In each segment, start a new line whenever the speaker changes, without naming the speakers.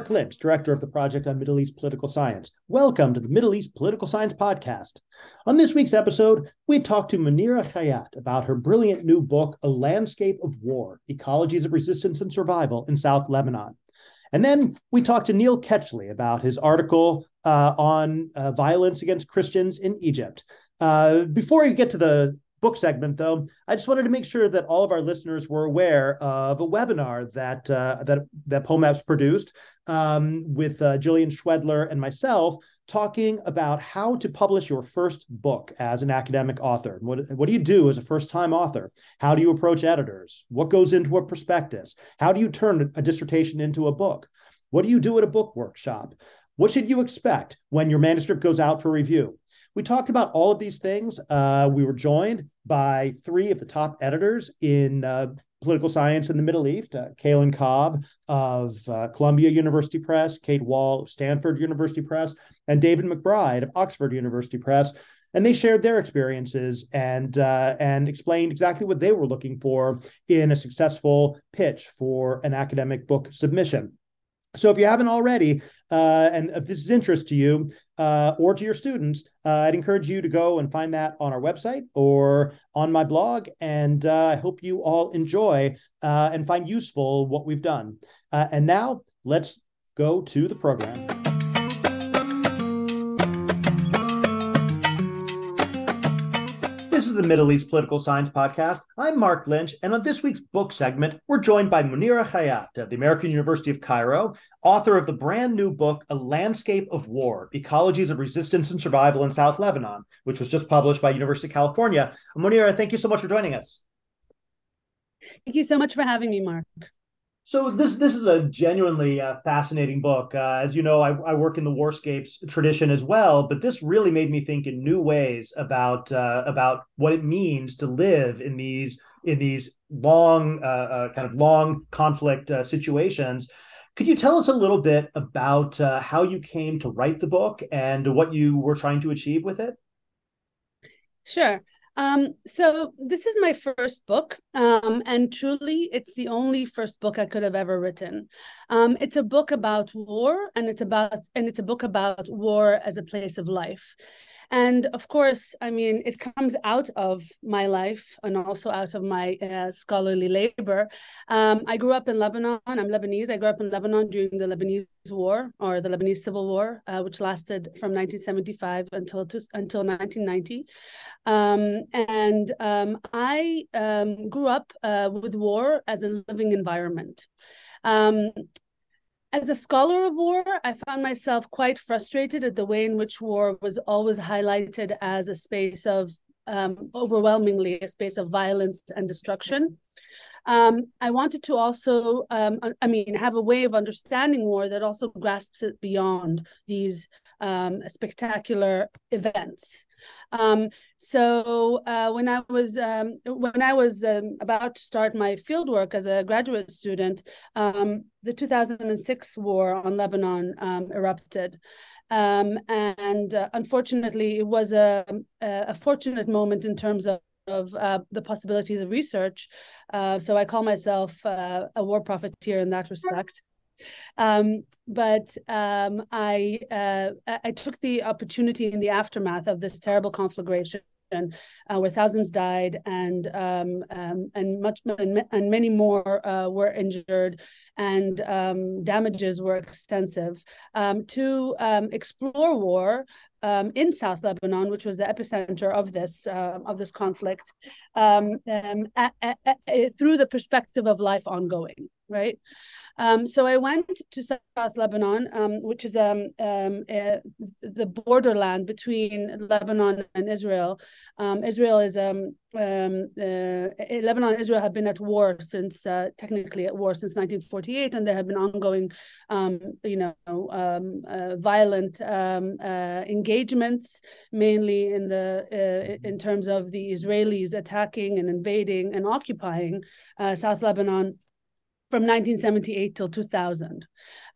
Mark Lynch, Director of the Project on Middle East Political Science. Welcome to the Middle East Political Science Podcast. On this week's episode, we talk to Munira Khayat about her brilliant new book, A Landscape of War Ecologies of Resistance and Survival in South Lebanon. And then we talked to Neil Ketchley about his article uh, on uh, violence against Christians in Egypt. Uh, before we get to the book segment, though, I just wanted to make sure that all of our listeners were aware of a webinar that uh, that that POMEPS produced um, with uh, Jillian Schwedler and myself, talking about how to publish your first book as an academic author. What what do you do as a first time author? How do you approach editors? What goes into a prospectus? How do you turn a dissertation into a book? What do you do at a book workshop? What should you expect when your manuscript goes out for review? We talked about all of these things. Uh, we were joined by three of the top editors in uh, political science in the Middle East uh, Caelyn Cobb of uh, Columbia University Press, Kate Wahl of Stanford University Press, and David McBride of Oxford University Press. And they shared their experiences and uh, and explained exactly what they were looking for in a successful pitch for an academic book submission. So if you haven't already, uh, and if this is interest to you uh, or to your students, uh, I'd encourage you to go and find that on our website or on my blog. And uh, I hope you all enjoy uh, and find useful what we've done. Uh, and now let's go to the program. The Middle East Political Science Podcast. I'm Mark Lynch, and on this week's book segment, we're joined by Munira Khayat of the American University of Cairo, author of the brand new book, A Landscape of War Ecologies of Resistance and Survival in South Lebanon, which was just published by University of California. Munira, thank you so much for joining us.
Thank you so much for having me, Mark.
So this this is a genuinely uh, fascinating book. Uh, as you know, I, I, work in the warscapes tradition as well, but this really made me think in new ways about uh, about what it means to live in these in these long uh, uh, kind of long conflict uh, situations. Could you tell us a little bit about how you came to write the book and what you were trying to achieve with it?
Sure. Um, so this is my first book, um, and truly, it's the only first book I could have ever written. Um, it's a book about war, and it's about and it's a book about war as a place of life. And of course, I mean, it comes out of my life and also out of my uh, scholarly labor. Um, I grew up in Lebanon. I'm Lebanese. I grew up in Lebanon during the Lebanese War or the Lebanese Civil War, uh, which lasted from 1975 until to, until 1990. Um, and um, I um, grew up uh, with war as a living environment. As a scholar of war, I found myself quite frustrated at the way in which war was always highlighted as a space of um, overwhelmingly a space of violence and destruction. Um, I wanted to also, um, I mean, have a way of understanding war that also grasps it beyond these um, spectacular events. Um, so uh, when I was um, when I was um, about to start my fieldwork as a graduate student, um, the 2006 war on Lebanon um, erupted. Um, and uh, unfortunately, it was a, a fortunate moment in terms of of uh, the possibilities of research. Uh, so I call myself uh, a war profiteer in that respect. Um, but um, I uh, I took the opportunity in the aftermath of this terrible conflagration. Uh, where thousands died and um, um, and much and, and many more uh, were injured and um, damages were extensive um, to um, explore war um, in South Lebanon, which was the epicenter of this uh, of this conflict, through the perspective of life ongoing. Right, um, so I went to South Lebanon, um, which is um, uh, the borderland between Lebanon and Israel. Um, Israel is um, uh, Lebanon and Israel have been at war since uh, technically at war since 1948, and there have been ongoing, you know, uh, violent uh, engagements, mainly in the in terms of the Israelis attacking and invading and occupying uh, South Lebanon from 1978 till 2000.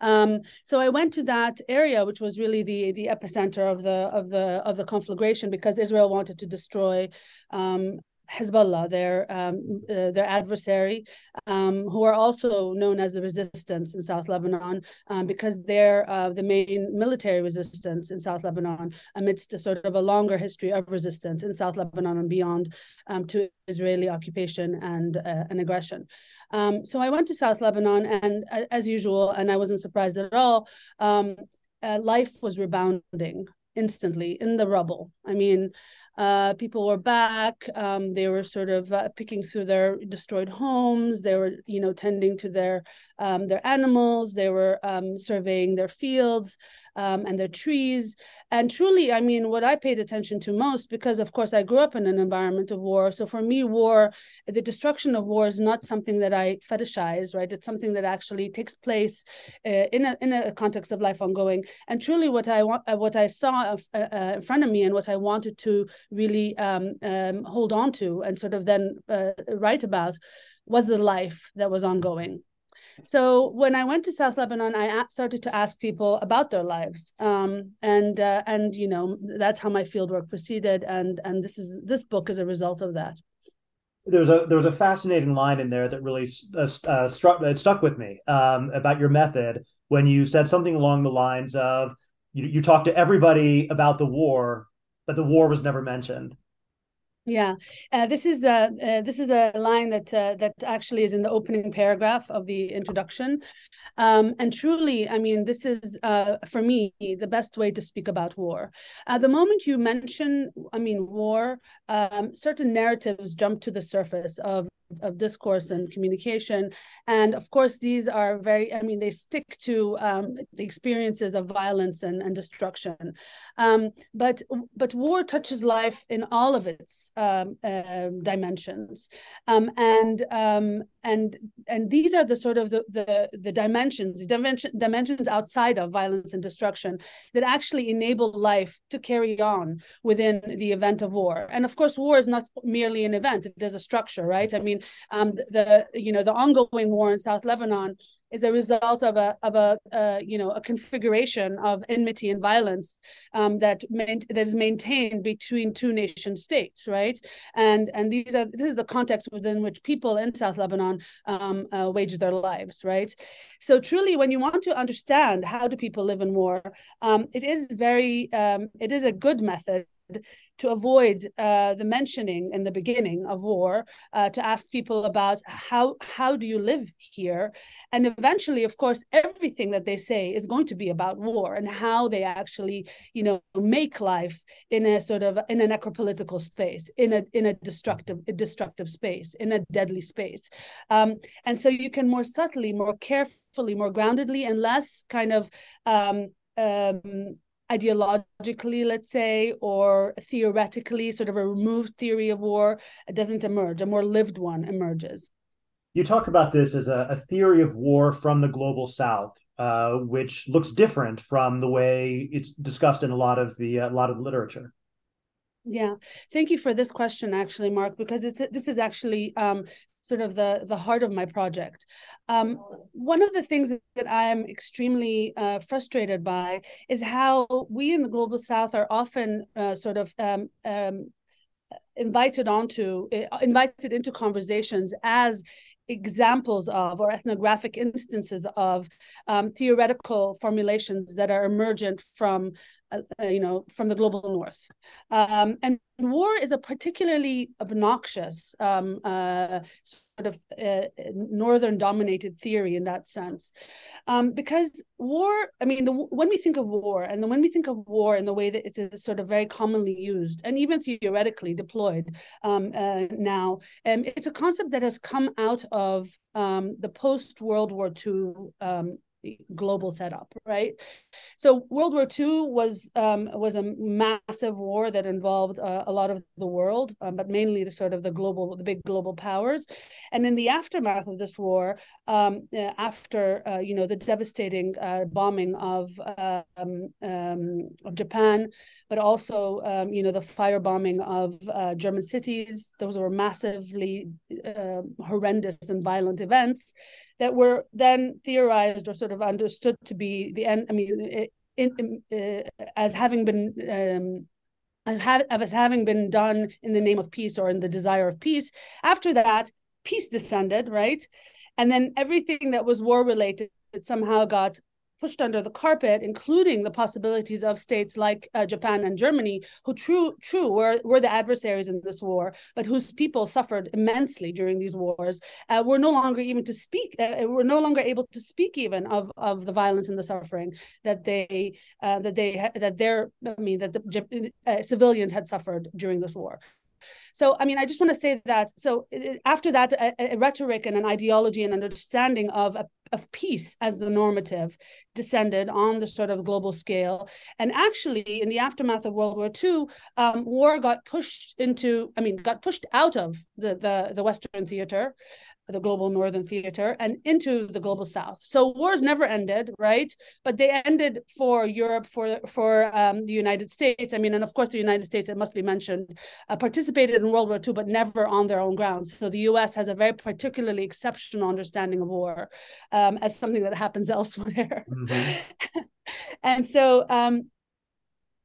Um, so I went to that area, which was really the the epicenter of the of the of the conflagration, because Israel wanted to destroy um, Hezbollah, their um, uh, their adversary, um, who are also known as the resistance in South Lebanon, um, because they're uh, the main military resistance in South Lebanon amidst a sort of a longer history of resistance in South Lebanon and beyond um, to Israeli occupation and uh, and aggression. Um, so I went to South Lebanon, and as usual, and I wasn't surprised at all. Um, uh, life was rebounding instantly in the rubble. I mean, uh, people were back. Um, they were sort of uh, picking through their destroyed homes. They were, you know, tending to their um, their animals. They were um, surveying their fields um, and the trees. And truly, I mean, what I paid attention to most, because of course I grew up in an environment of war. So for me, war, the destruction of war is not something that I fetishize, right? It's something that actually takes place uh, in a in a context of life ongoing. And truly, what I want, uh, what I saw uh, uh, in front of me, and what I wanted to really um, um, hold on to, and sort of then uh, write about, was the life that was ongoing so when I went to South Lebanon, I started to ask people about their lives, um, and uh, and you know that's how my fieldwork proceeded, and and this is this book is a result of that.
There was a there was a fascinating line in there that really uh, uh, struck it stuck with me um, about your method when you said something along the lines of you you talked to everybody about the war, but the war was never mentioned.
Yeah, uh, this is a uh, this is a line that uh, that actually is in the opening paragraph of the introduction, um, and truly, I mean, this is uh, for me the best way to speak about war. The moment you mention, I mean, war, um, certain narratives jump to the surface of of discourse and communication. And of course these are very i mean they stick to um, the experiences of violence and, and destruction. Um, but but war touches life in all of its um, uh, dimensions. Um, and um, and and these are the sort of the the, the dimensions dimension, dimensions outside of violence and destruction that actually enable life to carry on within the event of war. And of course war is not merely an event it is a structure right? I mean um, the you know the ongoing war in South Lebanon is a result of a of a uh, you know a configuration of enmity and violence um, that main, that is maintained between two nation states, right? And and these are this is the context within which people in South Lebanon um, uh, wage their lives, right? So truly, when you want to understand how do people live in war, um, it is very um, it is a good method to avoid uh, the mentioning in the beginning of war, uh, to ask people about how how do you live here, and eventually, of course, everything that they say is going to be about war and how they actually, you know, make life in a sort of in a necropolitical space, in a in a destructive a destructive space, in a deadly space, um, and so you can more subtly, more carefully, more groundedly, and less kind of um, um, ideologically, let's say, or theoretically, sort of a removed theory of war doesn't emerge, a more lived one emerges.
You talk about this as a, a theory of war from the global south, uh, which looks different from the way it's discussed in a lot of the uh, a lot of the literature.
Yeah, thank you for this question, actually, Mark, because it's this is actually um, sort of the the heart of my project. Um, one of the things that I am extremely uh, frustrated by is how we in the global South are often uh, sort of um, um, invited onto uh, invited into conversations as examples of or ethnographic instances of um, theoretical formulations that are emergent from uh, uh, you know from the global north. Um, and war is a particularly obnoxious um, uh, sort of uh, northern dominated theory in that sense. Um, because war i mean the, when we think of war and then when we think of war in the way that it's sort of very commonly used and even theoretically deployed um, uh, now um, it's a concept that has come out of um, the post world war ii global setup, right? So World War II was um, was a massive war that involved uh, a lot of the world, um, but mainly the sort of the global, the big global powers. And in the aftermath of this war, um, uh, after uh, you know the devastating uh, bombing of um, um, of Japan, but also um, you know the firebombing of uh, German cities, those were massively uh, horrendous and violent events that were then theorized or sort of understood to be the end. I mean, in, uh, as having been um, as having been done in the name of peace or in the desire of peace. After that, peace descended, right? And then everything that was war related somehow got pushed under the carpet, including the possibilities of states like uh, Japan and Germany, who true true were were the adversaries in this war, but whose people suffered immensely during these wars. Uh, were no longer even to speak. Uh, were no longer able to speak even of of the violence and the suffering that they uh, that they that their I mean that the uh, civilians had suffered during this war. So, I mean, I just want to say that. So, after that, a, a rhetoric and an ideology and understanding of a, of peace as the normative descended on the sort of global scale. And actually, in the aftermath of World War II, um, war got pushed into, I mean, got pushed out of the the, the Western theater the global northern theater and into the global south. So wars never ended right? But they ended for europe for for um, the united states. I mean and of course the united states it must be mentioned uh, participated in world war ii but never on their own grounds. So the us has a very particularly exceptional understanding of war um, as something that happens elsewhere. Mm-hmm. and so um,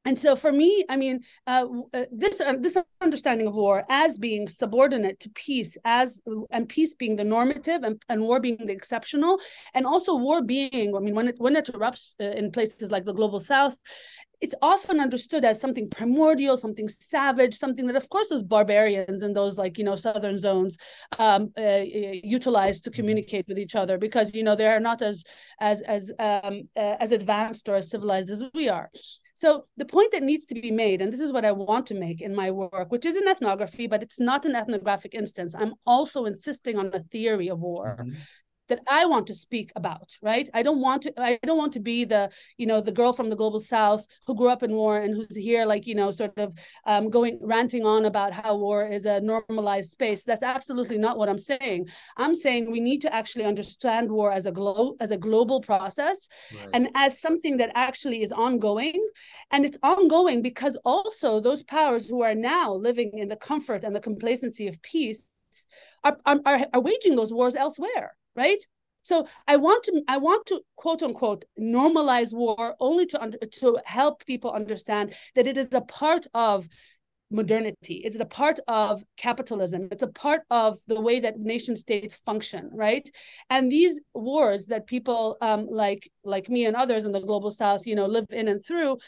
and so for me i mean uh, uh, this uh, this understanding of war as being subordinate to peace as and peace being the normative and, and war being the exceptional and also war being i mean when it when it erupts uh, in places like the global south it's often understood as something primordial, something savage, something that, of course, those barbarians and those like you know southern zones um, uh, uh utilize to communicate with each other because you know they are not as as as um, uh, as advanced or as civilized as we are. So the point that needs to be made, and this is what I want to make in my work, which is an ethnography, but it's not an ethnographic instance. I'm also insisting on a theory of war. Mm-hmm that I want to speak about, right? I don't want to I don't want to be the, you know, the girl from the global south who grew up in war and who's here like, you know, sort of um, going ranting on about how war is a normalized space. That's absolutely not what I'm saying. I'm saying we need to actually understand war as a glo- as a global process right. and as something that actually is ongoing. And it's ongoing because also those powers who are now living in the comfort and the complacency of peace are, are, are waging those wars elsewhere right? So I want to I want to quote unquote normalize war only to under, to help people understand that it is a part of modernity. It's a part of capitalism. It's a part of the way that nation states function right? And these wars that people um, like like me and others in the global south you know live in and through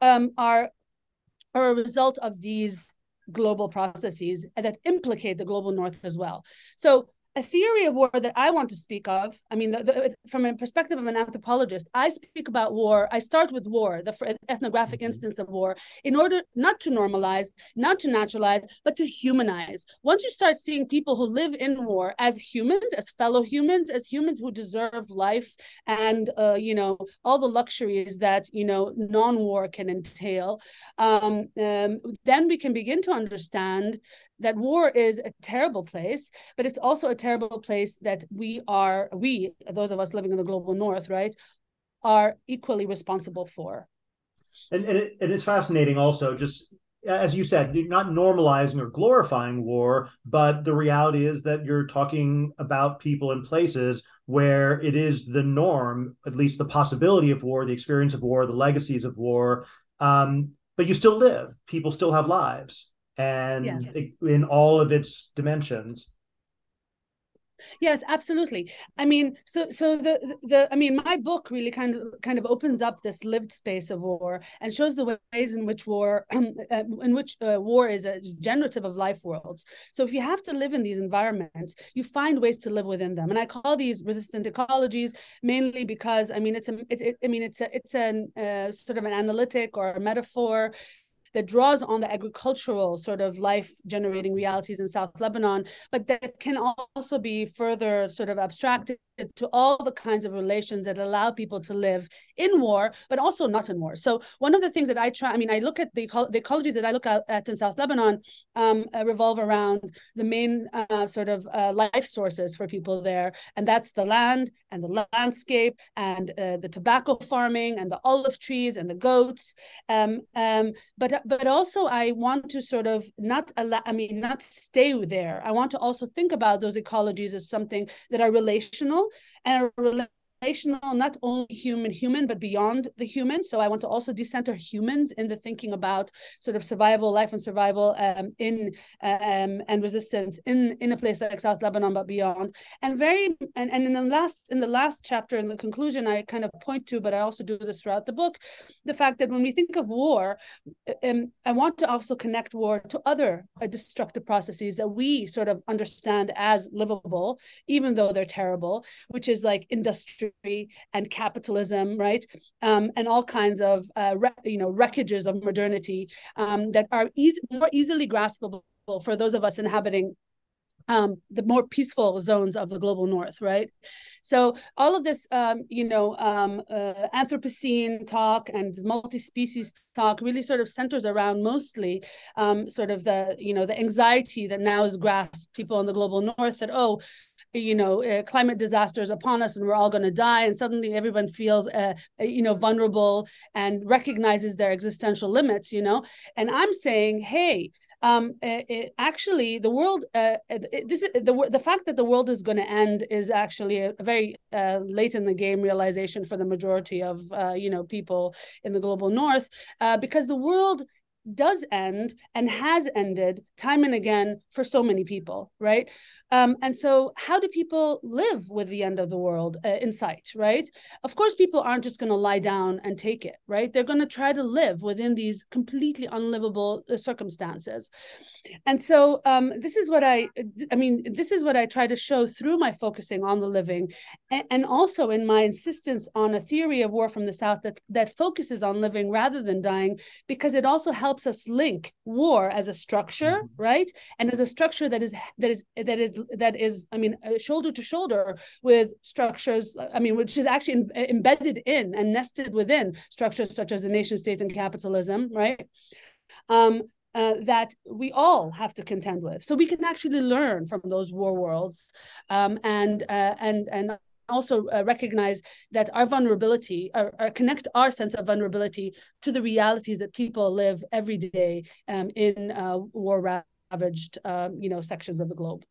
um, are are a result of these global processes that implicate the global north as well. So a theory of war that I want to speak of, I mean, the, the, from a perspective of an anthropologist, I speak about war. I start with war, the ethnographic mm-hmm. instance of war, in order not to normalize, not to naturalize, but to humanize. Once you start seeing people who live in war as humans, as fellow humans, as humans who deserve life and, uh, you know, all the luxuries that, you know, non war can entail, um, um, then we can begin to understand that war is a terrible place, but it's also a terrible place that we are, we, those of us living in the global north, right, are equally responsible for.
And, and, it, and it's fascinating also, just as you said, not normalizing or glorifying war, but the reality is that you're talking about people and places where it is the norm, at least the possibility of war, the experience of war, the legacies of war. Um, but you still live. People still have lives and yes. in all of its dimensions.
Yes absolutely. I mean so so the the i mean my book really kind of kind of opens up this lived space of war and shows the ways in which war uh, in which uh, war is a generative of life worlds. So if you have to live in these environments you find ways to live within them. And i call these resistant ecologies mainly because i mean it's a it, it, i mean it's a it's a uh, sort of an analytic or a metaphor that draws on the agricultural sort of life generating realities in South Lebanon, but that can also be further sort of abstracted to all the kinds of relations that allow people to live in war, but also not in war. So one of the things that I try, I mean, I look at the, the ecologies that I look at, at in South Lebanon um, uh, revolve around the main uh, sort of uh, life sources for people there, and that's the land and the landscape and uh, the tobacco farming and the olive trees and the goats. Um, um, but but also I want to sort of not allow, I mean, not stay there. I want to also think about those ecologies as something that are relational and are relational, not only human, human, but beyond the human. So I want to also decenter humans in the thinking about sort of survival, life and survival um, in um, and resistance in in a place like South Lebanon, but beyond. And very and, and in the last in the last chapter in the conclusion, I kind of point to, but I also do this throughout the book, the fact that when we think of war, um, I want to also connect war to other uh, destructive processes that we sort of understand as livable, even though they're terrible, which is like industry and capitalism, right? Um, and all kinds of uh, re- you know wreckages of modernity um, that are more easily graspable for those of us inhabiting um, the more peaceful zones of the global north, right? So all of this, um, you know, um, uh, Anthropocene talk and multi-species talk really sort of centers around mostly um, sort of the, you know, the anxiety that now is grasped people in the global north that oh, you know uh, climate disasters upon us and we're all going to die and suddenly everyone feels uh, uh, you know vulnerable and recognizes their existential limits you know and i'm saying hey um, it, it, actually the world uh, it, this is the the fact that the world is going to end is actually a, a very uh, late in the game realization for the majority of uh, you know people in the global north uh, because the world does end and has ended time and again for so many people right um, and so, how do people live with the end of the world uh, in sight, right? Of course, people aren't just going to lie down and take it, right? They're going to try to live within these completely unlivable uh, circumstances. And so, um, this is what I, I mean, this is what I try to show through my focusing on the living, and, and also in my insistence on a theory of war from the South that that focuses on living rather than dying, because it also helps us link war as a structure, mm-hmm. right, and as a structure that is that is that is that is, I mean, uh, shoulder to shoulder with structures, I mean, which is actually in, embedded in and nested within structures such as the nation state and capitalism, right? Um, uh, that we all have to contend with. So we can actually learn from those war worlds um, and uh, and and also uh, recognize that our vulnerability or, or, connect our sense of vulnerability to the realities that people live every day um, in uh, war ravaged um, you know sections of the globe.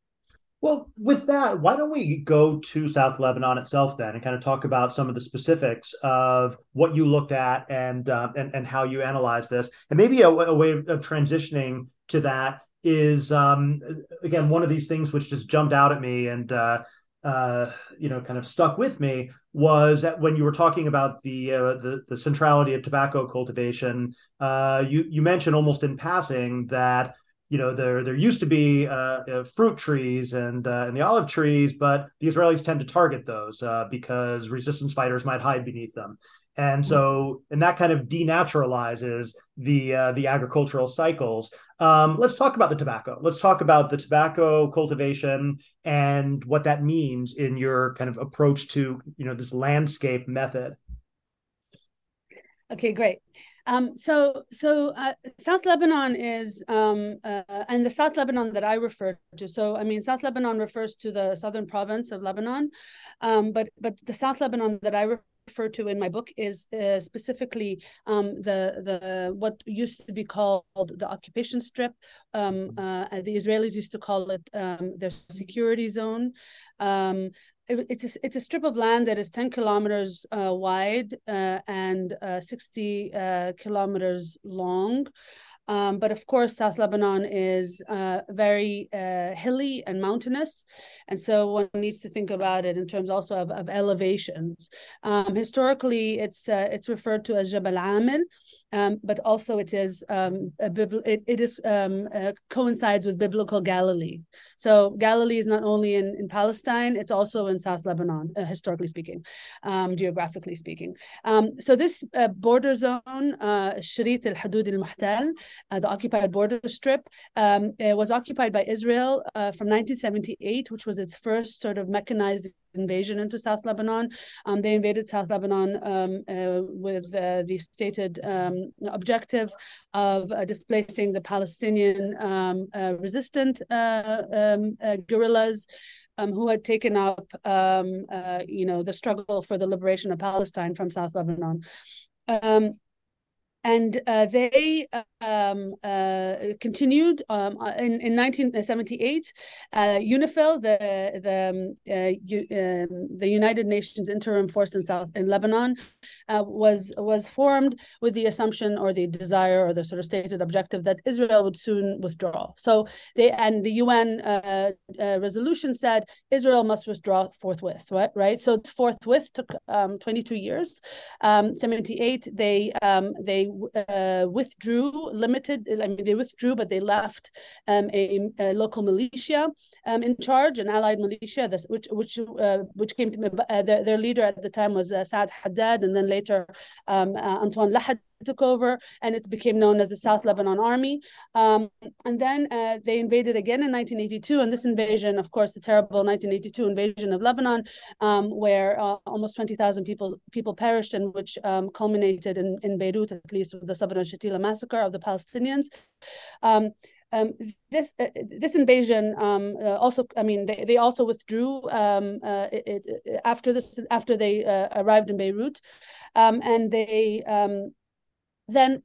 Well, with that, why don't we go to South Lebanon itself then, and kind of talk about some of the specifics of what you looked at and uh, and and how you analyzed this, and maybe a, a way of transitioning to that is um, again one of these things which just jumped out at me and uh, uh, you know kind of stuck with me was that when you were talking about the uh, the, the centrality of tobacco cultivation, uh, you you mentioned almost in passing that you know there there used to be uh, uh, fruit trees and uh, and the olive trees, but the Israelis tend to target those uh, because resistance fighters might hide beneath them, and so and that kind of denaturalizes the uh, the agricultural cycles. Um, let's talk about the tobacco. Let's talk about the tobacco cultivation and what that means in your kind of approach to you know this landscape method.
Okay, great. Um, so, so uh, South Lebanon is, um, uh, and the South Lebanon that I refer to. So, I mean, South Lebanon refers to the southern province of Lebanon, um, but but the South Lebanon that I refer to in my book is uh, specifically um, the the what used to be called the occupation strip. Um, uh, the Israelis used to call it um, their security zone. Um, it's a, it's a strip of land that is 10 kilometers uh, wide uh, and uh, 60 uh, kilometers long. Um, but of course, South Lebanon is uh, very uh, hilly and mountainous. And so one needs to think about it in terms also of, of elevations. Um, historically, it's it's referred to as Jabal Amil, um, but also it is um, a bibl- it, it is um, uh, coincides with biblical Galilee. So Galilee is not only in, in Palestine; it's also in South Lebanon, uh, historically speaking, um, geographically speaking. Um, so this uh, border zone, uh, Sharit al Hudud al Muhtal, uh, the occupied border strip, um, was occupied by Israel uh, from 1978, which was its first sort of mechanized invasion into South Lebanon. Um, they invaded South Lebanon um, uh, with uh, the stated um, objective of uh, displacing the Palestinian um, uh, resistant uh, um, uh, guerrillas. Um, who had taken up, you know, the struggle for the liberation of Palestine from South Lebanon. And uh, they um, uh, continued um, uh, in, in 1978. Uh, UNIFIL, the the um, uh, um, the United Nations Interim Force in South in Lebanon, uh, was was formed with the assumption or the desire or the sort of stated objective that Israel would soon withdraw. So they and the UN resolution said Israel must withdraw forthwith. Right, right. So it's forthwith took um, 22 years. Um, 78, they they uh, withdrew, limited. I mean, they withdrew, but they left um, a, a, local militia um, in charge, an allied militia, this, which which uh, which came to uh, their, their leader at the time was uh, Saad Haddad, and then later um, uh, Antoine Lahad took over and it became known as the South Lebanon Army. Um, and then uh, they invaded again in 1982. And this invasion, of course, the terrible 1982 invasion of Lebanon, um, where uh, almost 20,000 people people perished and which um, culminated in, in Beirut, at least with the Sabra and Shatila massacre of the Palestinians. Um, um, this uh, this invasion um, uh, also, I mean, they, they also withdrew um, uh, it, it, after this after they uh, arrived in Beirut, um, and they um, then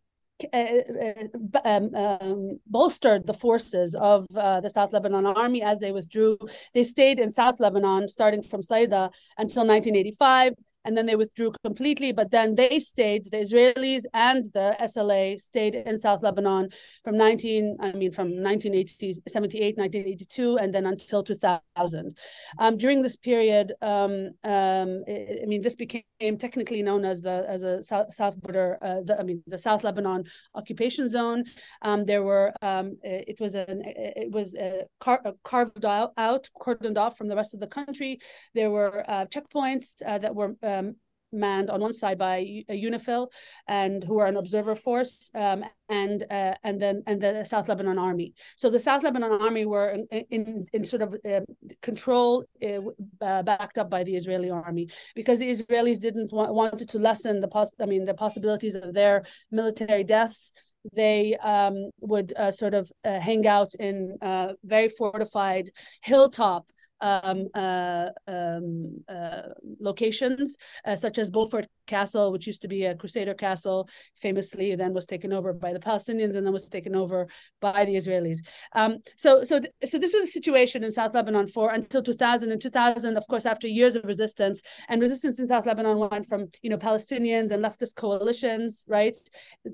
uh, uh, um, um, bolstered the forces of uh, the South Lebanon army as they withdrew. They stayed in South Lebanon starting from Saida until 1985 and then they withdrew completely. But then they stayed, the Israelis and the SLA stayed in South Lebanon from 19, I mean, from 1978, 1982, and then until 2000. Um, during this period, um, um, it, I mean, this became technically known as the as a South, South border, uh, the, I mean, the South Lebanon occupation zone. Um, there were, um, it was an, it was uh, car, carved out, out, cordoned off from the rest of the country. There were uh, checkpoints uh, that were uh, um, manned on one side by UNIFIL and who are an observer force um, and uh, and then and the South Lebanon Army. So the South Lebanon Army were in in, in sort of uh, control uh, backed up by the Israeli army because the Israelis didn't want wanted to lessen the pos- I mean the possibilities of their military deaths they um, would uh, sort of uh, hang out in uh, very fortified hilltop um, uh, um, uh, locations, uh, such as Beaufort Castle, which used to be a Crusader castle, famously then was taken over by the Palestinians and then was taken over by the Israelis. Um, so, so, th- so this was a situation in South Lebanon for until 2000. In 2000, of course, after years of resistance, and resistance in South Lebanon went from you know Palestinians and leftist coalitions, right,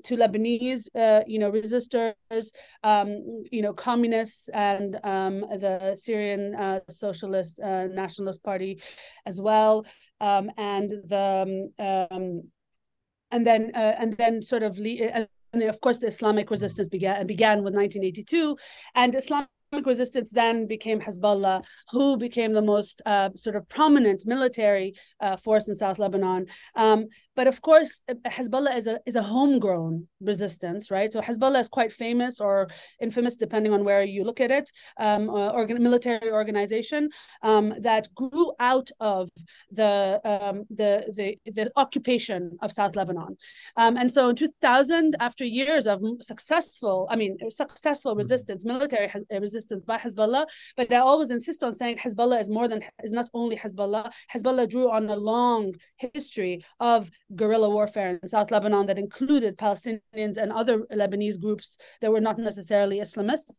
to Lebanese, uh, you know, resistors, um, you know, communists and um, the Syrian uh, Socialist uh, Nationalist Party as well. Um, and the um, um, and then uh, and then sort of le- and of course the Islamic resistance began began with 1982, and Islamic resistance then became Hezbollah, who became the most uh, sort of prominent military uh, force in South Lebanon. Um, but of course, Hezbollah is a is a homegrown resistance, right? So Hezbollah is quite famous or infamous, depending on where you look at it, um, uh, organ- military organization um, that grew out of the, um, the the the occupation of South Lebanon. Um, and so in 2000, after years of successful, I mean, successful mm-hmm. resistance, military resistance by Hezbollah, but I always insist on saying Hezbollah is more than is not only Hezbollah. Hezbollah drew on a long history of guerrilla warfare in South Lebanon that included Palestinians and other Lebanese groups that were not necessarily Islamists,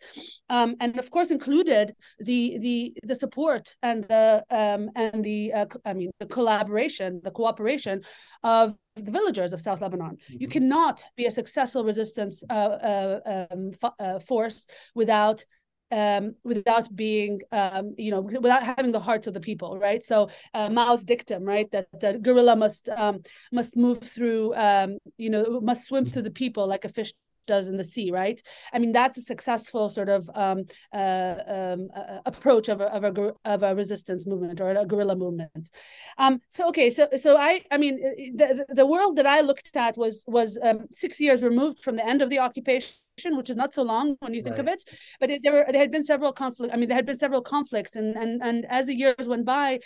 um, and of course included the the the support and the um, and the uh, I mean the collaboration, the cooperation of the villagers of South Lebanon. Mm-hmm. You cannot be a successful resistance uh, uh, um, uh, force without um, without being, um, you know, without having the hearts of the people, right? So uh, Mao's dictum, right, that the guerrilla must um, must move through, um, you know, must swim through the people like a fish does in the sea, right? I mean, that's a successful sort of um, uh, um, uh, approach of a, of a of a resistance movement or a guerrilla movement. Um, so okay, so so I I mean, the the world that I looked at was was um, six years removed from the end of the occupation which is not so long when you think right. of it. But it, there were there had been several conflicts. I mean, there had been several conflicts, and and and as the years went by,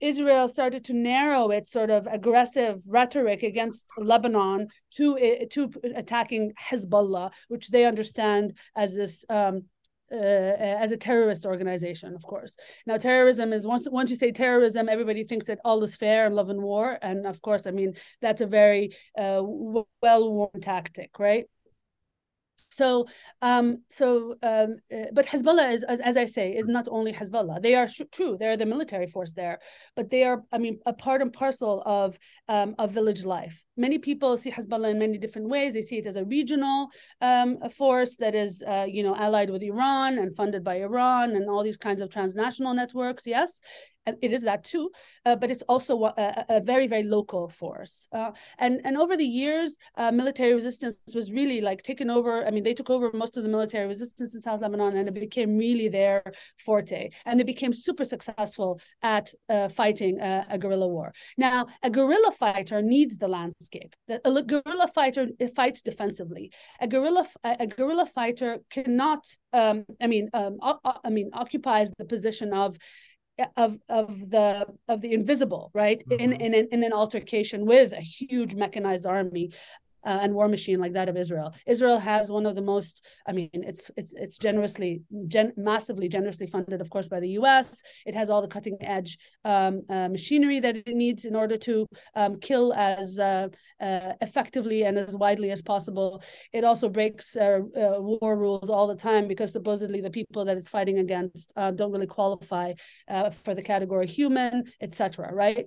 Israel started to narrow its sort of aggressive rhetoric against Lebanon to to attacking Hezbollah, which they understand as this um, uh, as a terrorist organization, of course. Now, terrorism is once once you say terrorism, everybody thinks that all is fair and love and war, and of course, I mean that's a very uh, well-worn tactic, right? So, um, so, um, uh, but Hezbollah is, as, as, I say, is not only Hezbollah. They are true; they're the military force there, but they are, I mean, a part and parcel of um, of village life. Many people see Hezbollah in many different ways. They see it as a regional um, a force that is, uh, you know, allied with Iran and funded by Iran and all these kinds of transnational networks. Yes, it is that too, uh, but it's also a, a, very very local force. Uh, and and over the years, uh, military resistance was really like taken over. I mean, they took over most of the military resistance in South Lebanon, and it became really their forte. And they became super successful at uh, fighting a, a, guerrilla war. Now, a guerrilla fighter needs the landscape. A guerrilla fighter fights defensively. A guerrilla a guerrilla fighter cannot. Um, I mean, um, I mean, occupies the position of of of the of the invisible right mm-hmm. in, in in an altercation with a huge mechanized army uh, and war machine like that of Israel. Israel has one of the most, I mean, it's it's it's generously, gen- massively generously funded, of course, by the U.S. It has all the cutting edge um, uh, machinery that it needs in order to um, kill as uh, uh effectively and as widely as possible. It also breaks uh, uh, war rules all the time because supposedly the people that it's fighting against don't really qualify for the category human, etc. Right?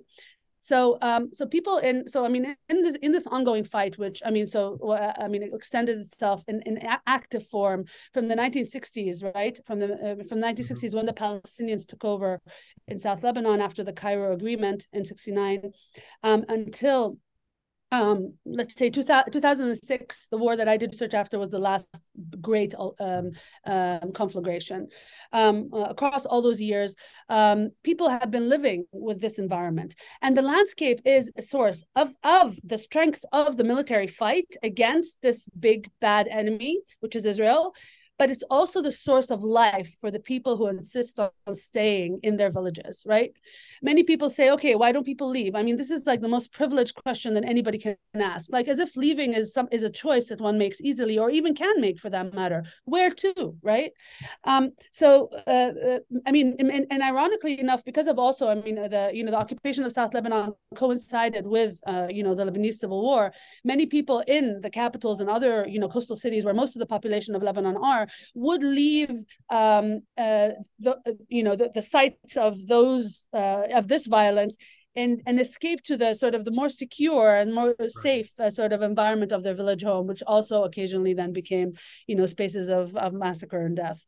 So, um, so people in, so I mean, in this in this ongoing fight, which I mean, so uh, I mean, it extended itself in, in active form from the 1960s, right? From the uh, from the 1960s mm-hmm. when the Palestinians took over in South Lebanon after the Cairo Agreement in '69, um, until um, let's say 2000, 2006, the war that I did search after was the last great um, um, conflagration. Um, uh, across all those years, um, people have been living with this environment. And the landscape is a source of, of the strength of the military fight against this big bad enemy, which is Israel, but it's also the source of life for the people who insist on staying in their villages, right? Many people say, okay, why don't people leave? I mean, this is like the most privileged question that anybody can ask, like as if leaving is some is a choice that one makes easily or even can make for that matter. Where to, right? Um, so, uh, uh, I mean, and, and, ironically enough, because of also, I mean, the you know the occupation of South Lebanon coincided with uh, you know the Lebanese civil war. Many people in the capitals and other you know coastal cities where most of the population of Lebanon are would leave um, uh, the you know the, the sites of those uh, of this violence and and escape to the sort of the more secure and more safe uh, sort of environment of their village home, which also occasionally then became you know spaces of of massacre and death.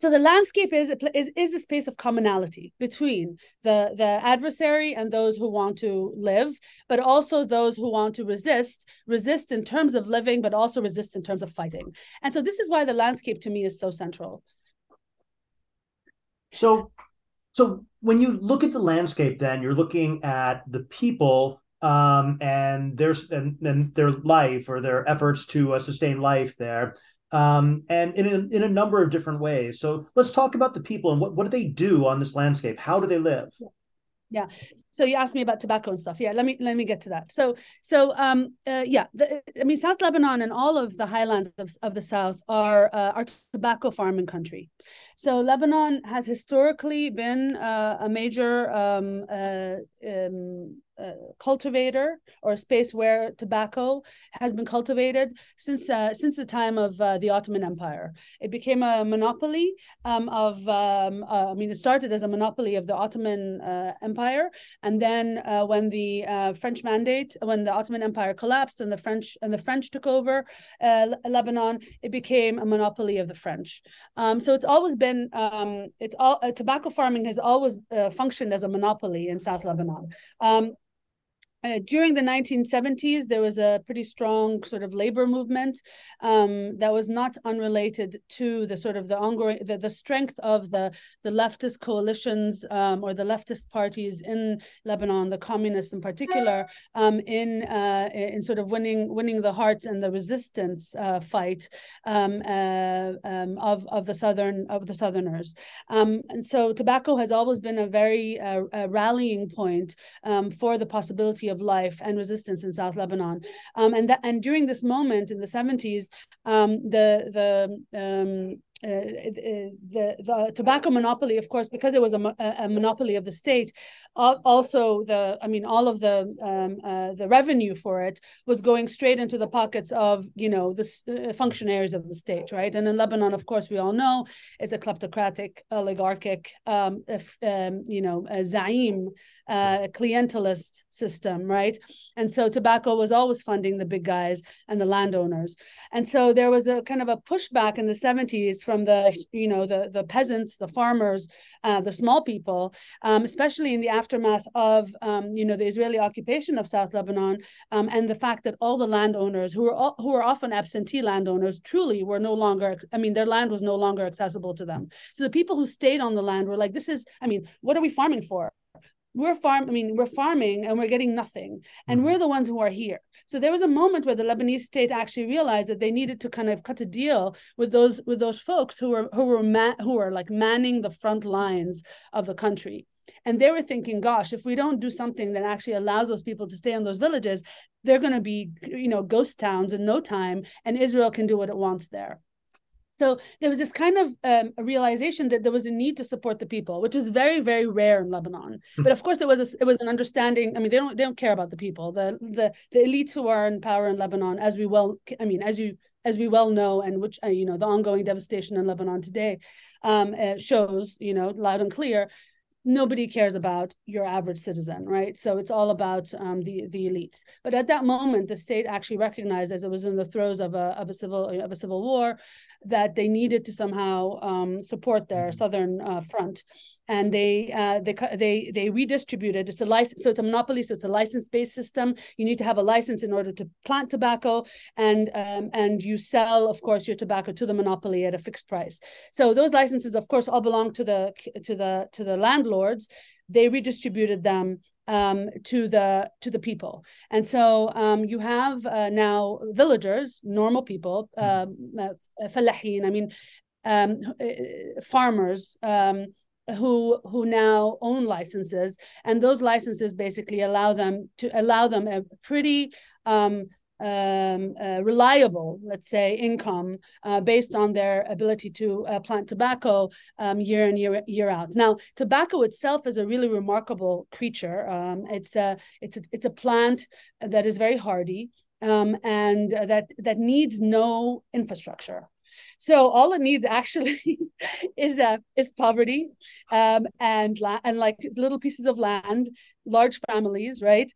So the landscape is is is a space of commonality between the the adversary and those who want to live, but also those who want to resist, resist in terms of living, but also resist in terms of fighting. And so this is why the landscape to me is so central.
So so when you look at the landscape, then you're looking at the people um, and their and, and, their life or their efforts to uh, sustain life there um, and in a, in a number of different ways. So let's talk about the people and what, what do they do on this landscape? How do they live?
Yeah. So you asked me about tobacco and stuff. Yeah. Let me let me get to that. So so um uh, yeah. The, I mean South Lebanon and all of the highlands of, of the South are uh, are tobacco farming country. So Lebanon has historically been uh, a major um, uh, um, uh, cultivator or a space where tobacco has been cultivated since uh, since the time of uh, the Ottoman Empire. It became a monopoly um, of um, uh, I mean it started as a monopoly of the Ottoman uh, Empire, and then when the French mandate when the Ottoman Empire collapsed and the French and the French took over Lebanon, it became a monopoly of the French. Um, so it's always been um, it's all tobacco farming has always functioned as a monopoly in South Lebanon. Uh, during the 1970s, there was a pretty strong sort of labor movement um, that was not unrelated to the sort of the ongoing the, the strength of the the leftist coalitions um, or the leftist parties in Lebanon, the communists in particular, um, in uh, in sort of winning winning the hearts and the resistance uh, fight um, uh, um, of of the southern of the southerners. Um, and so, tobacco has always been a very uh, a rallying point for the possibility of life and resistance in South Lebanon. Um, and that and during this moment in the 70s, um, the the um, the the tobacco monopoly, of course, because it was a, a monopoly of the state. also, the I mean, all of the um, uh, the revenue for it was going straight into the pockets of you know the uh, functionaries of the state, right? And in Lebanon, of course, we all know it's a kleptocratic, oligarchic, um, if, um, you know, a zaim uh, clientelist system, right? And so tobacco was always funding the big guys and the landowners. And so there was a kind of a pushback in the 70s from the, you know, the, the peasants, the farmers, uh, the small people, um, especially in the aftermath of, um, you know, the Israeli occupation of South Lebanon um, and the fact that all the landowners who were all, who were often absentee landowners truly were no longer, I mean, their land was no longer accessible to them. So the people who stayed on the land were like, this is, I mean, what are we farming for? we're farm i mean we're farming and we're getting nothing and mm-hmm. we're the ones who are here so there was a moment where the lebanese state actually realized that they needed to kind of cut a deal with those with those folks who were who were man, who were like manning the front lines of the country. And they were thinking gosh if we don't do something that actually allows those people to stay in those villages they're going to be you know ghost towns in no time and israel can do what it wants there so there was this kind of um, realization that there was a need to support the people, which is very, very rare in Lebanon. Hmm. But of course, it was a, it was an understanding. I mean, they don't they don't care about the people. The the the elites who are in power in Lebanon, as we well, I mean, as you as we well know, and which uh, you know, the ongoing devastation in Lebanon today um, uh, shows, you know, loud and clear nobody cares about your average citizen, right? So it's all about um, the the elites. But at that moment, the state actually recognized, as it was in the throes of a of a civil of a civil war, that they needed to somehow um, support their mm-hmm. southern uh, front, and they uh, they they they redistributed. It's a license, so it's a monopoly, so it's a license-based system. You need to have a license in order to plant tobacco, and um, and you sell, of course, your tobacco to the monopoly at a fixed price. So those licenses, of course, all belong to the to the to the landlords. They redistributed them um, to the to the people. And so um, you have uh, now villagers, normal people, um, uh, falahin, I mean, um, uh, farmers um, who who now own licenses, and those licenses basically allow them to allow them a pretty um, um, uh, reliable, let's say, income uh, based on their ability to uh, plant tobacco um, year in year year out. Now, tobacco itself is a really remarkable creature. Um, it's a it's a, it's a plant that is very hardy um, and that that needs no infrastructure. So all it needs actually is uh, is poverty um, and la- and like little pieces of land, large families, right?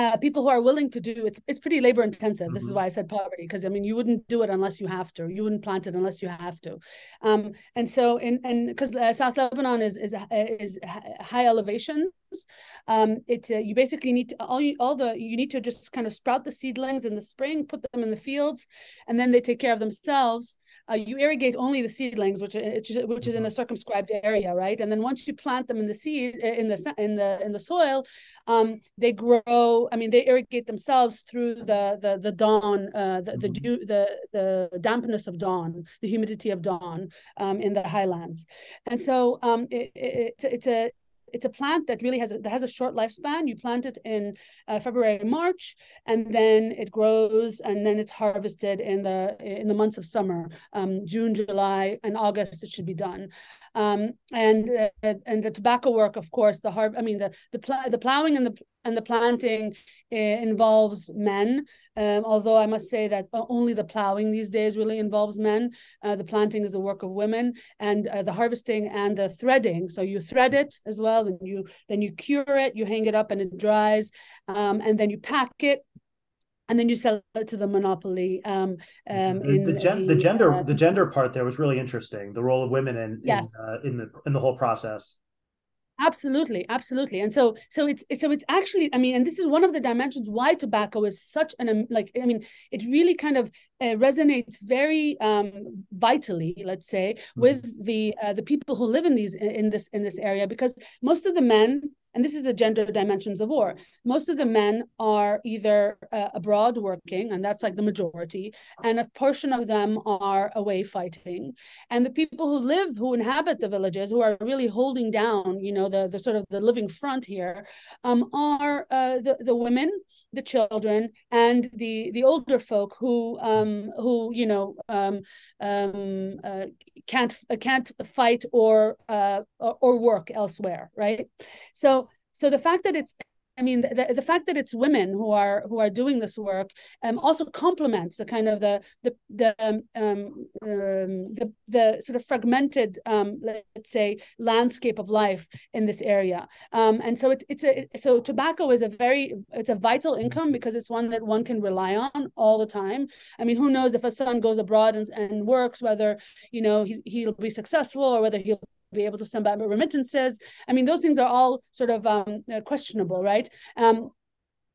Uh, people who are willing to do it's it's pretty labor intensive. Mm-hmm. This is mm-hmm. why I said poverty because I mean you wouldn't do it unless you have to. You wouldn't plant it unless you have to. Um, and so in and because uh, South Lebanon is is is high elevations, um, it uh, you basically need to all you, all the you need to just kind of sprout the seedlings in the spring, put them in the fields, and then they take care of themselves uh, you irrigate only the seedlings, which which is, in a mm-hmm. circumscribed area, right? And then once you plant them in the seed in the in the in the soil, um, they grow. I mean, they irrigate themselves through the the the dawn, uh, the the, mm-hmm. dew, the the dampness of dawn, the humidity of dawn um, in the highlands, and so um, it, it, it's a it's a plant that really has a, that has a short lifespan. You plant it in uh, February, March, and then it grows, and then it's harvested in the in the months of summer, um, June, July, and August. It should be done, um, and uh, and the tobacco work, of course, the har- I mean the the pl- the plowing and the and the planting uh, involves men. Um, although I must say that only the plowing these days really involves men. Uh, the planting is the work of women, and uh, the harvesting and the threading. So you thread it as well, and you then you cure it, you hang it up, and it dries, um, and then you pack it and then you sell it to the monopoly. Um, um,
in the, gen- the, the gender uh, the gender part there was really interesting. The role of women in
yes.
in, uh, in the in the whole process
absolutely absolutely and so so it's so it's actually i mean and this is one of the dimensions why tobacco is such an um, like i mean it really kind of uh, resonates very um vitally let's say mm-hmm. with the uh, the people who live in these in this in this area because most of the men and this is the gender dimensions of war. Most of the men are either uh, abroad working, and that's like the majority, and a portion of them are away fighting. And the people who live, who inhabit the villages, who are really holding down, you know, the, the sort of the living front here, um, are uh, the, the women, the children, and the, the older folk who, um, who you know, um, um, uh, can't, can't fight or, uh, or work elsewhere, right? So so the fact that it's I mean, the, the fact that it's women who are who are doing this work um, also complements the kind of the the the um, um, um, the, the sort of fragmented, um, let's say, landscape of life in this area. Um, and so it, it's a so tobacco is a very it's a vital income because it's one that one can rely on all the time. I mean, who knows if a son goes abroad and, and works, whether you know he, he'll be successful or whether he'll be able to send back remittances. I mean, those things are all sort of um, uh, questionable, right? Um,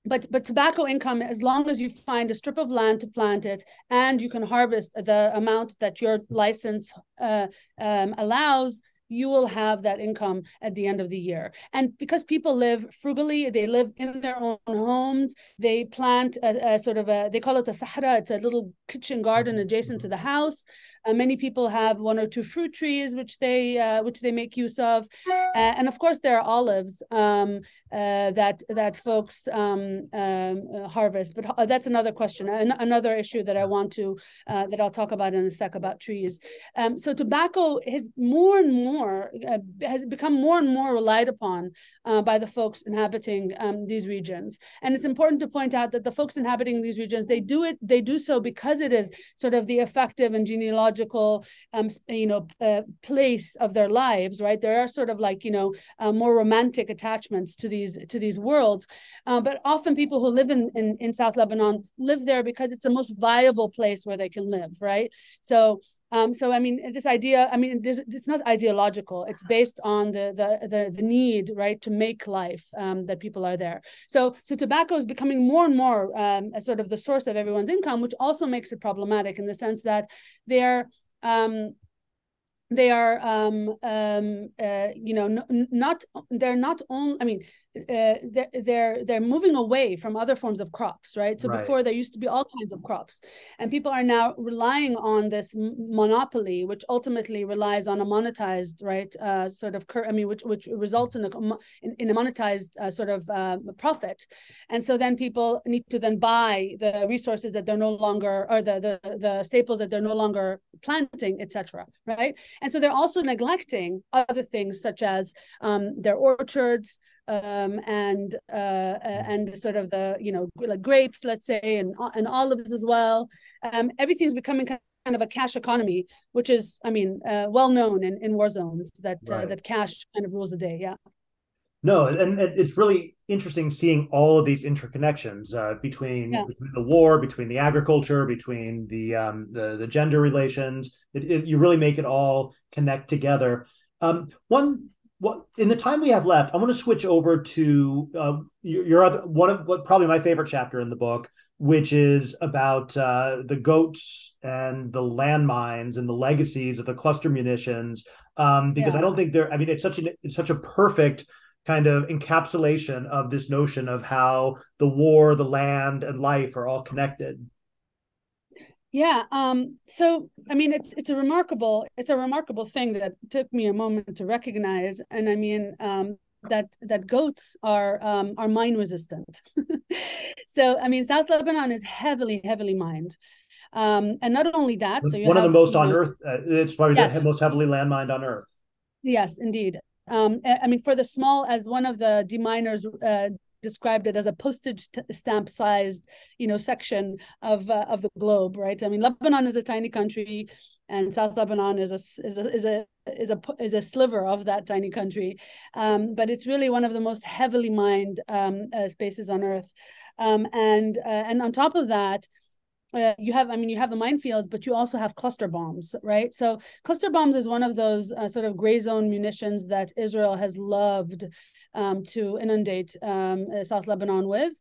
but but tobacco income, as long as you find a strip of land to plant it, and you can harvest the amount that your license uh, um, allows, you will have that income at the end of the year. And because people live frugally, they live in their own homes, they plant a, a sort of a, they call it a sahara, it's a little kitchen garden adjacent to the house. Uh, many people have one or two fruit trees, which they uh, which they make use of. Uh, and of course, there are olives um, uh, that that folks um, um, uh, harvest. But uh, that's another question, An- another issue that I want to, that I'll talk about in a sec about trees. Um, so tobacco is more and more more uh, has become more and more relied upon uh, by the folks inhabiting um, these regions. And it's important to point out that the folks inhabiting these regions they do it they do so because it is sort of the effective and genealogical um, you know uh, place of their lives. Right, there are sort of like you know uh, more romantic attachments to these to these worlds, uh, but often people who live in, in in South Lebanon live there because it's the most viable place where they can live. Right, so um, so I mean, this idea, I mean, this, it's not ideological. It's based on the the the, the need, right, to make life um, that people are there. So so tobacco is becoming more and more um, a sort of the source of everyone's income, which also makes it problematic in the sense that they're um, they are um, um, uh, you know n- not they're not only i mean uh, they're, they're they're moving away from other forms of crops right? So right. before there used to be all kinds of crops and people are now relying on this monopoly which ultimately relies on a monetized right uh, sort of cur- i mean which which results in a in, in a monetized uh, sort of uh, profit. And so then people need to then buy the resources that they're no longer or the the, the staples that they're no longer planting etc right and so they're also neglecting other things such as um, their orchards um, and uh, uh, and sort of the you know like grapes, let's say, and and olives as well. Um, everything's becoming kind of a cash economy, which is, I mean, uh, well known in, in war zones that uh, that cash kind of rules the day. Yeah.
No, and, and, it's really interesting seeing all of these interconnections uh, between, yeah. between, the war, between the agriculture, between the um, the, the gender relations. It, it, you really make it all connect together. Um, one what in the time we have left, I want to switch over to uh, your, your, other one of what probably my favorite chapter in the book, which is about uh, the goats and the landmines and the legacies of the cluster munitions. Um, because yeah. I don't think they're. I mean, it's such an it's such a perfect kind of encapsulation of this notion of how the war, the land, and life are all connected.
Yeah. Um, so I mean it's it's a remarkable it's a remarkable thing that took me a moment to recognize. And I mean um, that that goats are um, are mine resistant. so I mean South Lebanon is heavily, heavily mined. Um, and not only that, so
one have, of the most on know, earth. Uh, it's probably yes. the most heavily landmined on earth.
Yes, indeed. Um, I mean, for the small, as one of the deminers uh, described it as a postage stamp sized you know section of uh, of the globe right? I mean lebanon is a tiny country and south lebanon is a is a is a is a, is a sliver of that tiny country. Um, but it's really one of the most heavily mined um, uh, spaces on earth. Um, and uh, and on top of that uh, you have i mean you have the minefields but you also have cluster bombs right? So cluster bombs is one of those uh, sort of gray zone munitions that israel has loved um, to inundate um, uh, south lebanon with.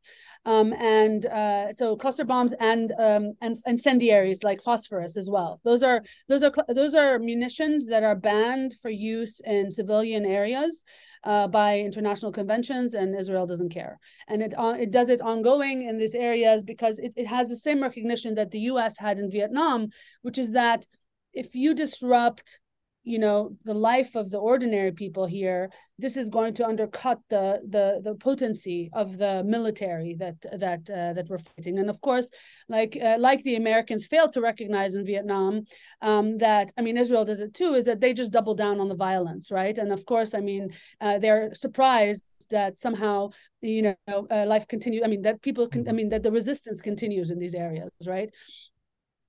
Um, and uh, so cluster bombs and um, and incendiaries like phosphorus as well. Those are those are those are munitions that are banned for use in civilian areas uh, by international conventions, and Israel doesn't care. And it uh, it does it ongoing in these areas because it, it has the same recognition that the U.S. had in Vietnam, which is that if you disrupt you know the life of the ordinary people here this is going to undercut the the the potency of the military that that uh, that we're fighting. And of course like uh, like the americans failed to recognize in vietnam um, that i mean israel does it too is that they just double down on the violence right? And of course i mean uh, they're surprised that somehow you know uh, life continues i mean that people can i mm-hmm. mean that the resistance continues in these areas right?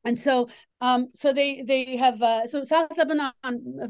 And so um, so they they have uh, so South Lebanon.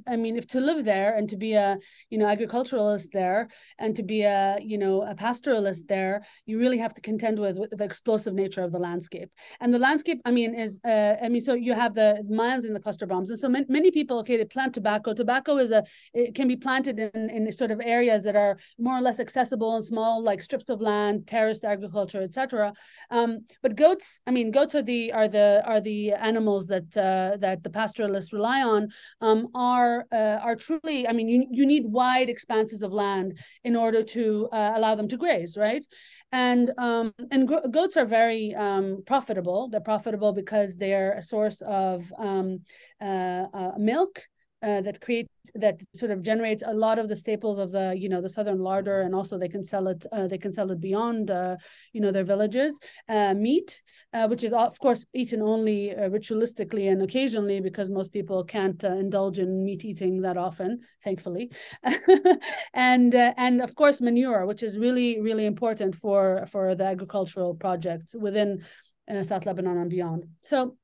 I mean, if to live there and to be a you know agriculturalist there and to be a you know a pastoralist there, you really have to contend with, with the explosive nature of the landscape. And the landscape, I mean, is uh, I mean, so you have the mines and the cluster bombs, and so many, many people, okay, they plant tobacco. Tobacco is a it can be planted in in sort of areas that are more or less accessible and small, like strips of land, terraced agriculture, etc. Um, but goats, I mean, goats are the are the are the animals that that uh, that the pastoralists rely on um, are uh, are truly. I mean, you you need wide expanses of land in order to uh, allow them to graze, right? And um, and goats are very um, profitable. They're profitable because they're a source of um, uh, uh, milk uh, that creates that sort of generates a lot of the staples of the you know the southern larder and also they can sell it uh, they can sell it beyond uh, you know their villages. Uh, meat uh, which is of course eaten only uh, ritualistically and occasionally because most people can't indulge in meat eating that often thankfully. And and of course manure which is really really important for for the agricultural projects within South Lebanon and beyond. So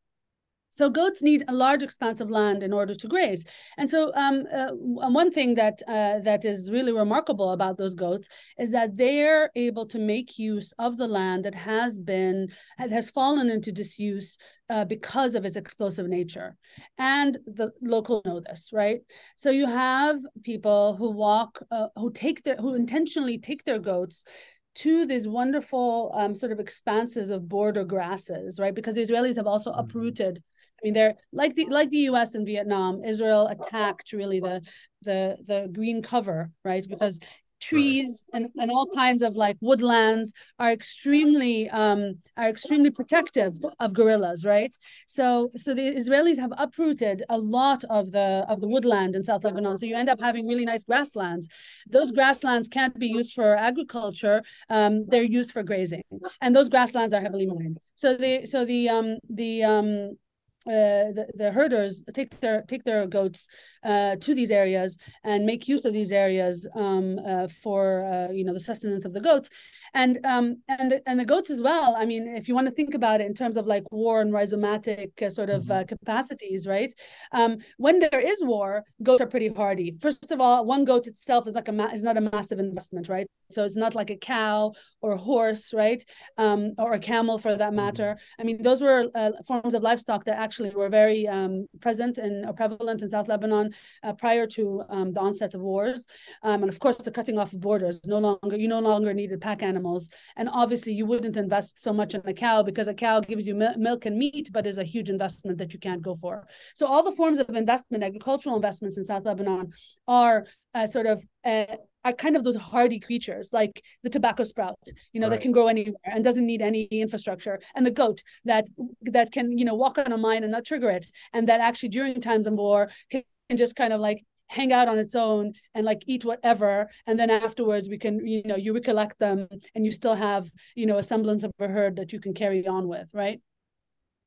so goats need a large expanse of land in order to graze. And so um, uh, one thing that uh, that is really remarkable about those goats is that they're able to make use of the land that has been has fallen into disuse uh, because of its explosive nature. And the local know this, right? So you have people who walk, uh, who take their, who intentionally take their goats to these wonderful um, sort of expanses of border grasses, right? Because the Israelis have also mm-hmm. uprooted I mean, they're like the like the U.S. and Vietnam. Israel attacked really the the the green cover, right? Because trees and, and all kinds of like woodlands are extremely um, are extremely protective of guerrillas right so so the israelis have uprooted a lot of the of the woodland in south lebanon so you end up having really nice grasslands those grasslands can't be used for agriculture um, they're used for grazing and those grasslands are heavily mined so the so the um the um uh, the, the herders take their take their goats uh, to these areas and make use of these areas um, uh, for uh, you know the sustenance of the goats and um, and the, and the goats as well. I mean, if you want to think about it in terms of like war and rhizomatic uh, sort of mm-hmm. Uh, capacities, right? Um, when there is war, goats are pretty hardy. First of all, one goat itself is like a ma- is not a massive investment, right? So it's not like a cow or a horse, right? Um, or a camel for that matter. Mm-hmm. I mean, those were uh, forms of livestock that actually were very um, present and prevalent in South Lebanon uh, prior to um, the onset of wars. Um, and of course, the cutting off of borders. No longer you no longer needed pack animals animals. And obviously, you wouldn't invest so much in a cow because a cow gives you milk and meat, but is a huge investment that you can't go for. So all the forms of investment, agricultural investments in South Lebanon, are uh, sort of uh, are kind of those hardy creatures like the tobacco sprout you know right. that can grow anywhere and doesn't need any infrastructure and the goat that that can you know walk on a mine and not trigger it and that actually during times of war can just kind of like hang out on its own and like eat whatever and then afterwards we can you know you recollect them and you still have you know a semblance of a herd that you can carry on with right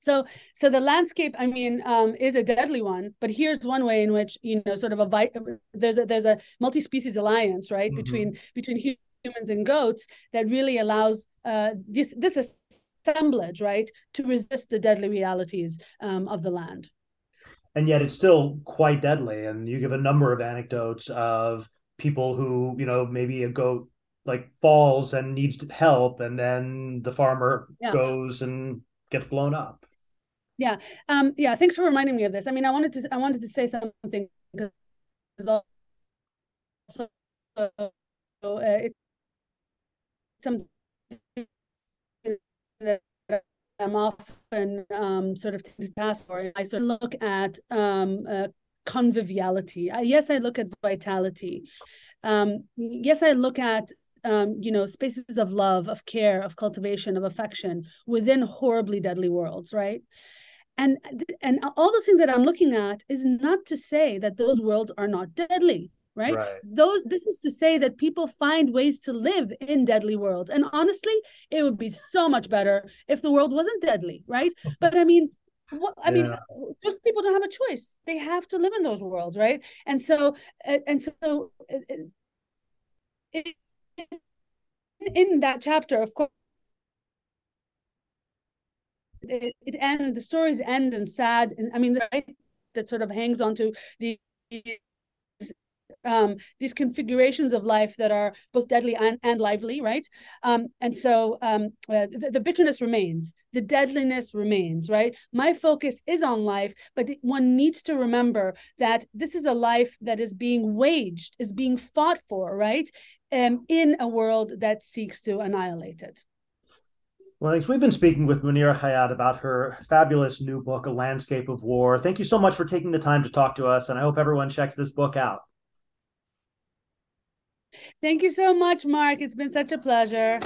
so so the landscape i mean um, is a deadly one but here's one way in which you know sort of a vi- there's a there's a multi-species alliance right mm-hmm. between between humans and goats that really allows uh, this this assemblage right to resist the deadly realities um, of the land
and yet it's still quite deadly. And you give a number of anecdotes of people who, you know, maybe a goat like falls and needs help, and then the farmer yeah. goes and gets blown up.
Yeah, um, yeah. Thanks for reminding me of this. I mean, I wanted to, I wanted to say something because also uh, it's something that I'm often um, sort of task or I sort of look at um, uh, conviviality. yes, I look at vitality. Um, yes, I look at um, you know spaces of love, of care, of cultivation, of affection within horribly deadly worlds, right? And and all those things that I'm looking at is not to say that those worlds are not deadly right? right? Those this is to say that people find ways to live in deadly worlds. And honestly, it would be so much better if the world wasn't deadly, right? But I mean, what I yeah. mean, those people don't have a choice. They have to live in those worlds, right? And so, and so, in that chapter, of course. It, it ends. The stories end and sad, and I mean, right, that sort of hangs onto the um, these configurations of life that are both deadly and, and lively, right? Um, and so um, uh, the, the, bitterness remains, the deadliness remains, right? My focus is on life, but one needs to remember that this is a life that is being waged, is being fought for, right? Um, in a world that seeks to annihilate it.
Well, thanks. We've been speaking with Munira Khayyat about her fabulous new book, A Landscape of War. Thank you so much for taking the time to talk to us, and I hope everyone checks this book out.
Thank you so much, Marc. It's been such a pleasure.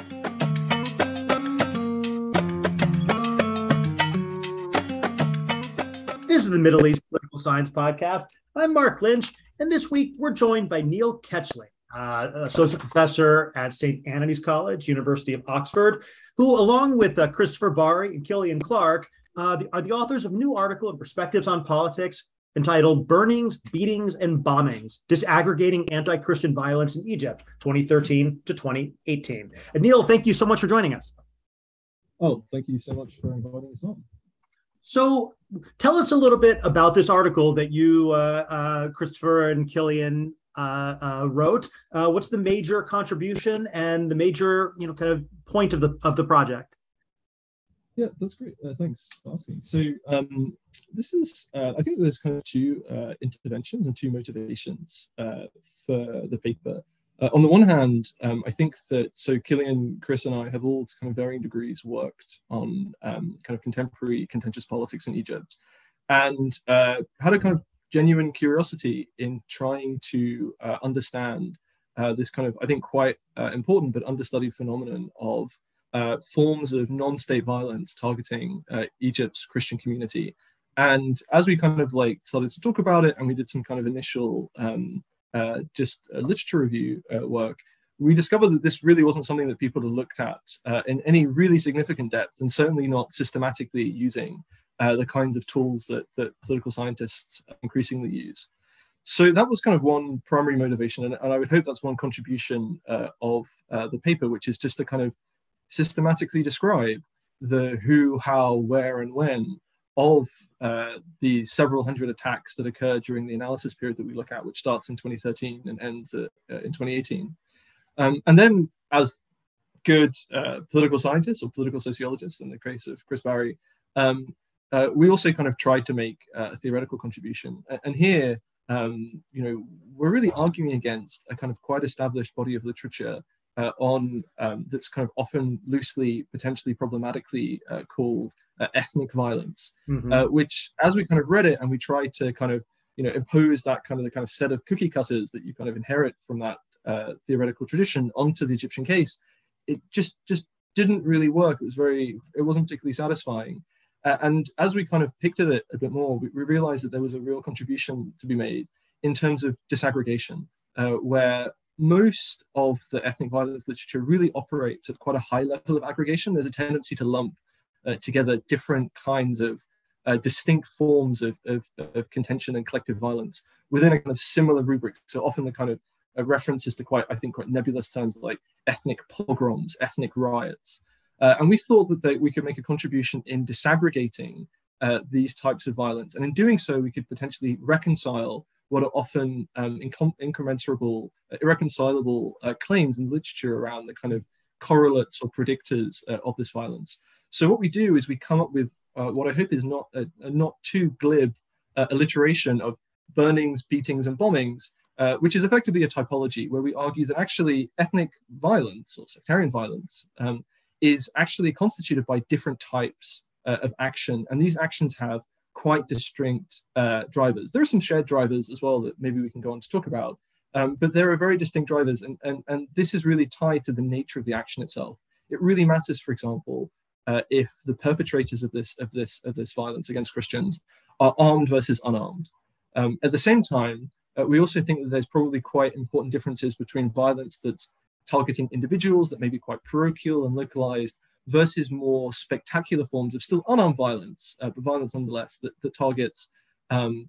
This is the Middle East Political Science Podcast. I'm Marc Lynch, and this week we're joined by Neil Ketchley, uh, associate professor at St. Antony's College, University of Oxford, who, along with uh, Christopher Barrie and Killian Clarke, uh, the, are the authors of a new article and perspectives on politics entitled Burnings, Beatings, and Bombings Disaggregating Anti Christian Violence in Egypt, 2013 to 2018. And Neil, thank you so much for joining us.
Oh, thank you so much for inviting us on.
So, tell us a little bit about this article that you, uh, uh, Christopher and Killian, wrote. Uh, what's the major contribution and the major, you know, kind of point of the of the project?
Yeah, that's great. Uh, thanks for asking. So um, this is, uh, I think there's kind of two uh, interventions and two motivations uh, for the paper. Uh, on the one hand, um, I think that, so Killian, Chris and I have all to kind of varying degrees worked on um, kind of contemporary contentious politics in Egypt and uh, had a kind of genuine curiosity in trying to understand this kind of, I think, quite important but understudied phenomenon of uh, forms of non-state violence targeting uh, Egypt's Christian community. And as we kind of like started to talk about it, and we did some kind of initial um, uh, just uh, literature review uh, work, we discovered that this really wasn't something that people had looked at uh, in any really significant depth, and certainly not systematically using the kinds of tools that that political scientists increasingly use. So that was kind of one primary motivation, and, and I would hope that's one contribution of the paper, which is just to kind of systematically describe the who, how, where, and when of uh, the several hundred attacks that occurred during the analysis period that we look at, which starts in 2013 and ends uh, in 2018. Um, and then, as good uh, political scientists or political sociologists, in the case of Chris Barrie, um, uh, we also kind of tried to make uh, a theoretical contribution. And here, um, you know, we're really arguing against a kind of quite established body of literature uh, on um, that's kind of often loosely, potentially problematically uh, called uh, ethnic violence, mm-hmm. Uh, which, as we kind of read it and we tried to kind of you know impose that kind of the kind of set of cookie cutters that you kind of inherit from that uh, theoretical tradition onto the Egyptian case, it just just didn't really work. It was very, it wasn't particularly satisfying. Uh, and as we kind of picked at it a bit more, we, we, realized that there was a real contribution to be made in terms of disaggregation, where most of the ethnic violence literature really operates at quite a high level of aggregation. There's a tendency to lump uh, together different kinds of uh, distinct forms of, of, of, contention and collective violence within a kind of similar rubric. So often the kind of uh, references to quite, I think, quite nebulous terms like ethnic pogroms, ethnic riots. Uh, and we thought that we could make a contribution in disaggregating uh, these types of violence. And in doing so, we could potentially reconcile what are often um, incom- incommensurable, uh, irreconcilable uh, claims in literature around the kind of correlates or predictors uh, of this violence. So what we do is we come up with uh, what I hope is not a, a not too glib alliteration of burnings, beatings, and bombings, uh, which is effectively a typology where we argue that actually ethnic violence or sectarian violence um, is actually constituted by different types of action, and these actions have quite distinct uh, drivers. There are some shared drivers as well that maybe we can go on to talk about, um, but there are very distinct drivers, and, and, and this is really tied to the nature of the action itself. It really matters, for example, uh, if the perpetrators of this of this of this violence against Christians are armed versus unarmed. Um, at the same time, uh, we also think that there's probably quite important differences between violence that's targeting individuals that may be quite parochial and localized versus more spectacular forms of still unarmed violence, uh, but violence nonetheless, that, that targets um,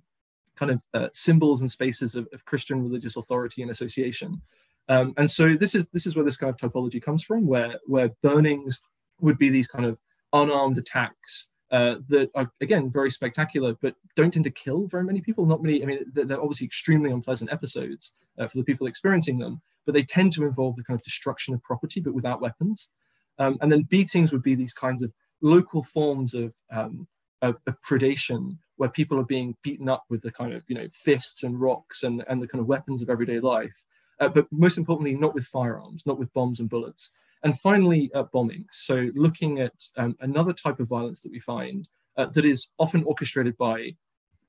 kind of uh, symbols and spaces of, of, Christian religious authority and association. Um, and so this is this is where this kind of typology comes from, where where burnings would be these kind of unarmed attacks uh, that are again very spectacular, but don't tend to kill very many people. Not many. I mean, they're, obviously extremely unpleasant episodes uh, for the people experiencing them, but they tend to involve the kind of destruction of property, but without weapons. Um, and then beatings would be these kinds of local forms of, um, of, of predation where people are being beaten up with the kind of you know fists and rocks and, and the kind of weapons of everyday life. Uh, but most importantly, not with firearms, not with bombs and bullets. And finally, uh, bombing. So looking at um, another type of violence that we find uh, that is often orchestrated by,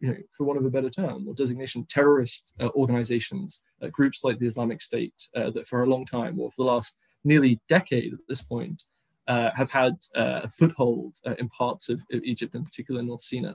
you know, for want of a better term or designation, terrorist uh, organizations, uh, groups like the Islamic State uh, that for a long time or for the last nearly decade at this point uh, have had a foothold in parts of, of, Egypt, in particular North Sinai.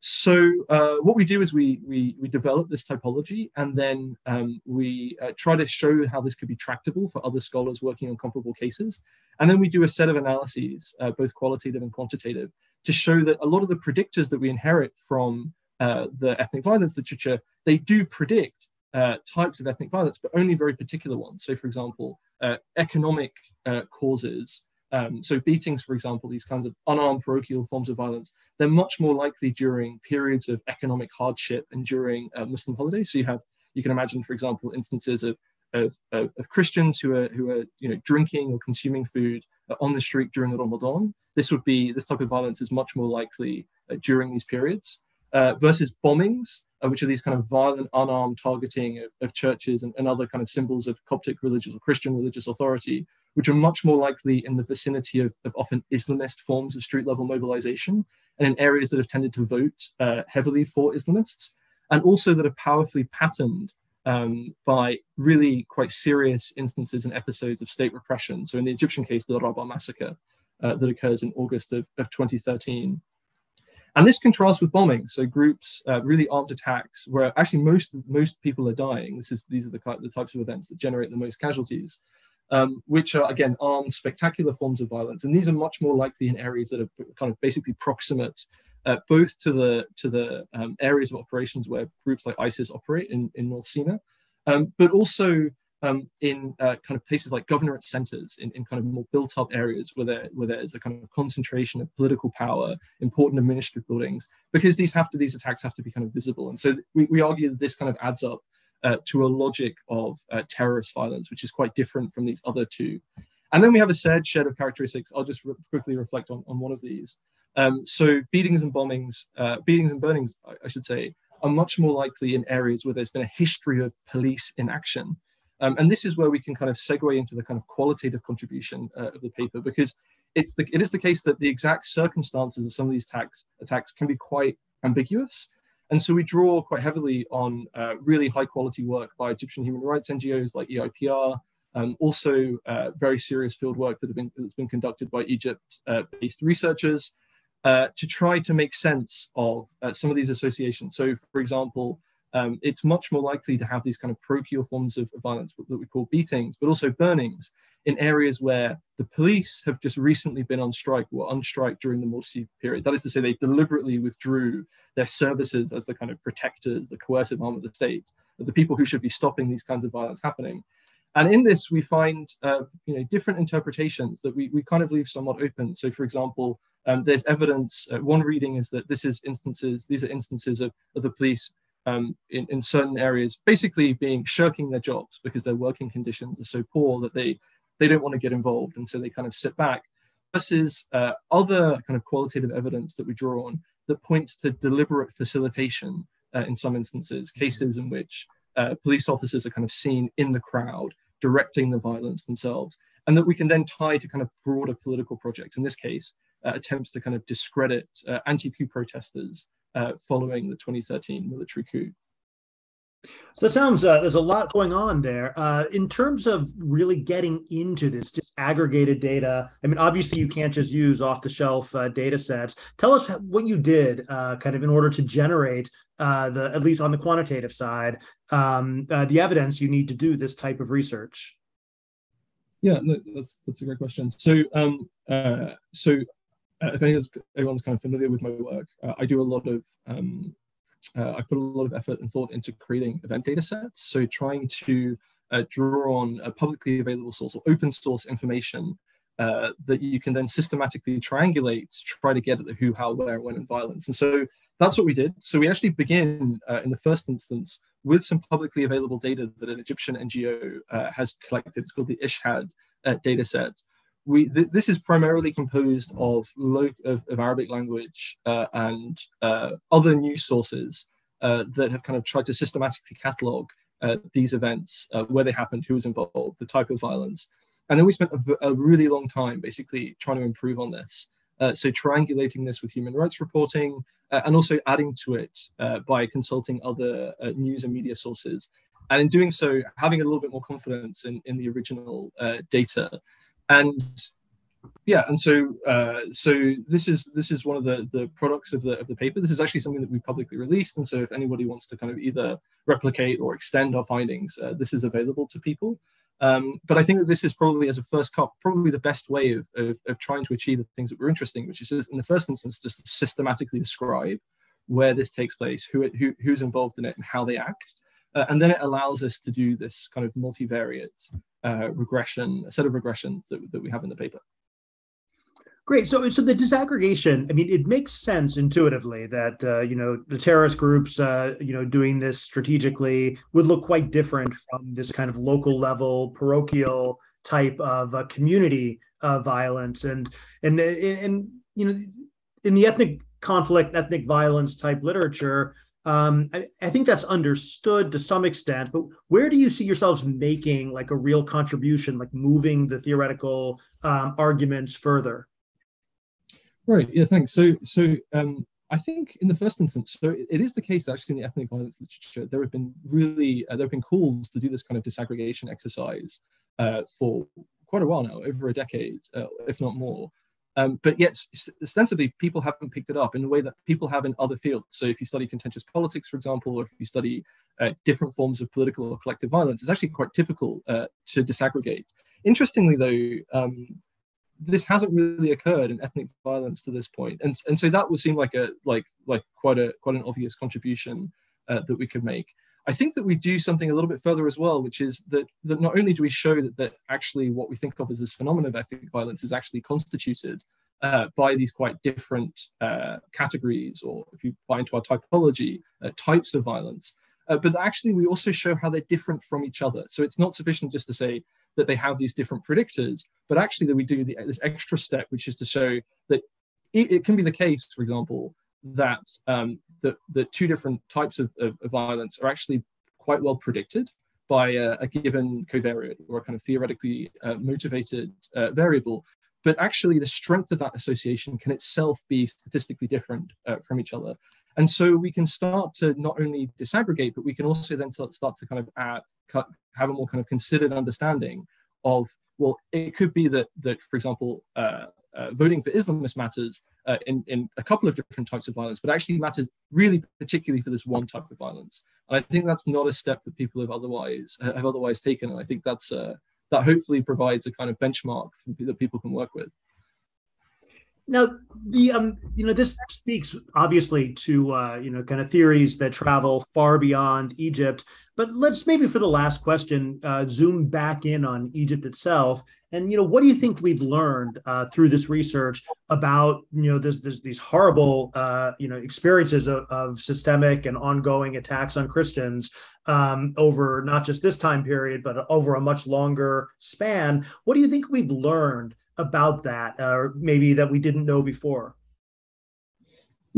So uh, what we do is we, we, we develop this typology and then um, we uh, try to show how this could be tractable for other scholars working on comparable cases. And then we do a set of analyses, uh, both qualitative and quantitative, to show that a lot of the predictors that we inherit from uh, the ethnic violence literature, they do predict uh, types of ethnic violence, but only very particular ones. So for example, uh, economic causes um, so beatings, for example, these kinds of unarmed parochial forms of violence, they're much more likely during periods of economic hardship and during uh, Muslim holidays. So you have, you can imagine, for example, instances of, of, of, of Christians who are, who are you know, drinking or consuming food uh, on the street during the Ramadan. This would be, this type of violence is much more likely uh, during these periods uh, versus bombings, uh, which are these kind of violent, unarmed targeting of, of churches and, and, other kind of symbols of Coptic religious or Christian religious authority, which are much more likely in the vicinity of, of often Islamist forms of street level mobilization and in areas that have tended to vote uh, heavily for Islamists, and also that are powerfully patterned um, by really quite serious instances and episodes of state repression. So in the Egyptian case, the Rabaa massacre uh, that occurs in August of, of 2013. And this contrasts with bombing. So groups, uh, really armed attacks, where actually most most people are dying. This is these are the, the types of events that generate the most casualties um, which are again armed, spectacular forms of violence, and these are much more likely in areas that are kind of basically proximate, uh, both to the to the um, areas of operations where groups like ISIS operate in in North Sinai, um, but also um, in uh, kind of places like governorate centers, in, in kind of more built-up areas where there where there's a kind of concentration of political power, important administrative buildings, because these have to these attacks have to be kind of visible, and so we, we argue that this kind of adds up uh, to a logic of uh, terrorist violence, which is quite different from these other two. And then we have a said shed of characteristics. I'll just re- quickly reflect on, on one of these. Um, so beatings and bombings, uh, beatings and burnings, I, I, should say, are much more likely in areas where there's been a history of police inaction. Um, and this is where we can kind of segue into the kind of qualitative contribution uh, of the paper, because it's the, it is the case that the exact circumstances of some of these attacks, attacks can be quite ambiguous. And so we draw quite heavily on uh, really high quality work by Egyptian human rights NGOs like EIPR, um, also uh, very serious field work that have been, that's been conducted by Egypt-based uh, researchers uh, to try to make sense of uh, some of these associations. So for example, um, it's much more likely to have these kind of parochial forms of violence that we call beatings, but also burnings in areas where the police have just recently been on strike or on strike during the Morsi period. That is to say, they deliberately withdrew their services as the kind of protectors, the coercive arm of the state, the people who should be stopping these kinds of violence happening. And in this, we find uh, you know different interpretations that we, we kind of leave somewhat open. So, for example, um, there's evidence. Uh, one reading is that this is instances. These are instances of, of the police um, in, in certain areas basically being shirking their jobs because their working conditions are so poor that they they don't want to get involved. And so they kind of sit back versus uh, other kind of qualitative evidence that we draw on that points to deliberate facilitation uh, in some instances cases in which uh, police officers are kind of seen in the crowd directing the violence themselves. And that we can then tie to kind of broader political projects. In this case uh, attempts to kind of discredit uh, anti-coup protesters uh, following the 2013 military coup.
So that sounds uh, there's a lot going on there. Uh, in terms of really getting into this just aggregated data, I mean, obviously you can't just use off the shelf uh, data sets. Tell us what you did, uh, kind of in order to generate uh, the at least on the quantitative side, um, uh, the evidence you need to do this type of research.
Yeah, that's that's a great question. So, um, so if anyone's, everyone's kind of familiar with my work, I do a lot of um, uh, I put a lot of effort and thought into creating event data sets. So trying to uh, draw on a publicly available source or open source information uh, that you can then systematically triangulate to try to get at the who, how, where, when, and violence. And so that's what we did. So we actually begin uh, in the first instance with some publicly available data that an Egyptian NGO uh, has collected. It's called the Eshhad uh, data set we th- this is primarily composed of, lo- of, of Arabic language uh, and uh, other news sources uh, that have kind of tried to systematically catalog uh, these events, uh, where they happened, who was involved, the type of violence, and then we spent a, really long time basically trying to improve on this. So triangulating this with human rights reporting, and also adding to it by consulting other news and media sources, and in doing so, having a little bit more confidence in, in the original data and yeah and so uh, so this is this is one of the the products of the of the paper. This is actually something that we publicly released. And so if anybody wants to kind of either replicate or extend our findings uh, this is available to people. Um, but I think that this is probably, as a first cut, probably the best way of, of, of, trying to achieve the things that were interesting, which is just in the first instance, just systematically describe where this takes place, who, who who's involved in it, and how they act. Uh, and then it allows us to do this kind of multivariate uh, regression, a set of regressions that, that we have in the paper.
Great. So, so the disaggregation. I mean, it makes sense intuitively that uh, you know the terrorist groups, uh, you know, doing this strategically would look quite different from this kind of local level, parochial type of uh, community violence, and and and you know, in the ethnic conflict, ethnic violence type literature, um, I, I, think that's understood to some extent, but where do you see yourselves making like a real contribution, like moving the theoretical um, arguments further?
Right. Yeah. Thanks. So, so um, I think in the first instance, so it is the case actually in the ethnic violence literature, there have been really uh, there have been calls to do this kind of disaggregation exercise uh, for quite a while now, over a decade, uh, if not more. Um, but yet, ostensibly, people haven't picked it up in the way that people have in other fields. So, if you study contentious politics, for example, or if you study uh, different forms of political or collective violence, it's actually quite typical uh, to disaggregate. Interestingly, though, um, this hasn't really occurred in ethnic violence to this point, and and so that would seem like a like like quite a quite an obvious contribution uh, that we could make. I think that we do something a little bit further as well, which is that, that not only do we show that, that actually what we think of as this phenomenon of ethnic violence is actually constituted uh, by these quite different uh, categories, or if you buy into our typology, uh, types of violence, uh, but actually we also show how they're different from each other. So it's not sufficient just to say that they have these different predictors, but actually that we do the, this extra step, which is to show that it, it can be the case, for example, that um, the, the two different types of, of, of, violence are actually quite well predicted by a, a given covariate or a kind of theoretically uh, motivated uh, variable. But actually, the strength of that association can itself be statistically different uh, from each other. And so we can start to not only disaggregate, but we can also then start to kind of add, have a more kind of considered understanding of, well, it could be that, that for example, uh, uh, voting for Islamist matters uh, in, in a couple of different types of violence, but actually matters really particularly for this one type of violence. And I think that's not a step that people have otherwise have otherwise taken. And I think that's uh, that hopefully provides a kind of benchmark that people can work with.
Now, the um, you know, this speaks obviously to uh, you know, kind of theories that travel far beyond Egypt. But let's maybe for the last question, uh, zoom back in on Egypt itself. And you know, what do you think we've learned uh, through this research about you know, there's, there's these horrible uh, you know experiences of, of, systemic and ongoing attacks on Christians um, over not just this time period, but over a much longer span. What do you think we've learned? about that, or maybe that we didn't know before?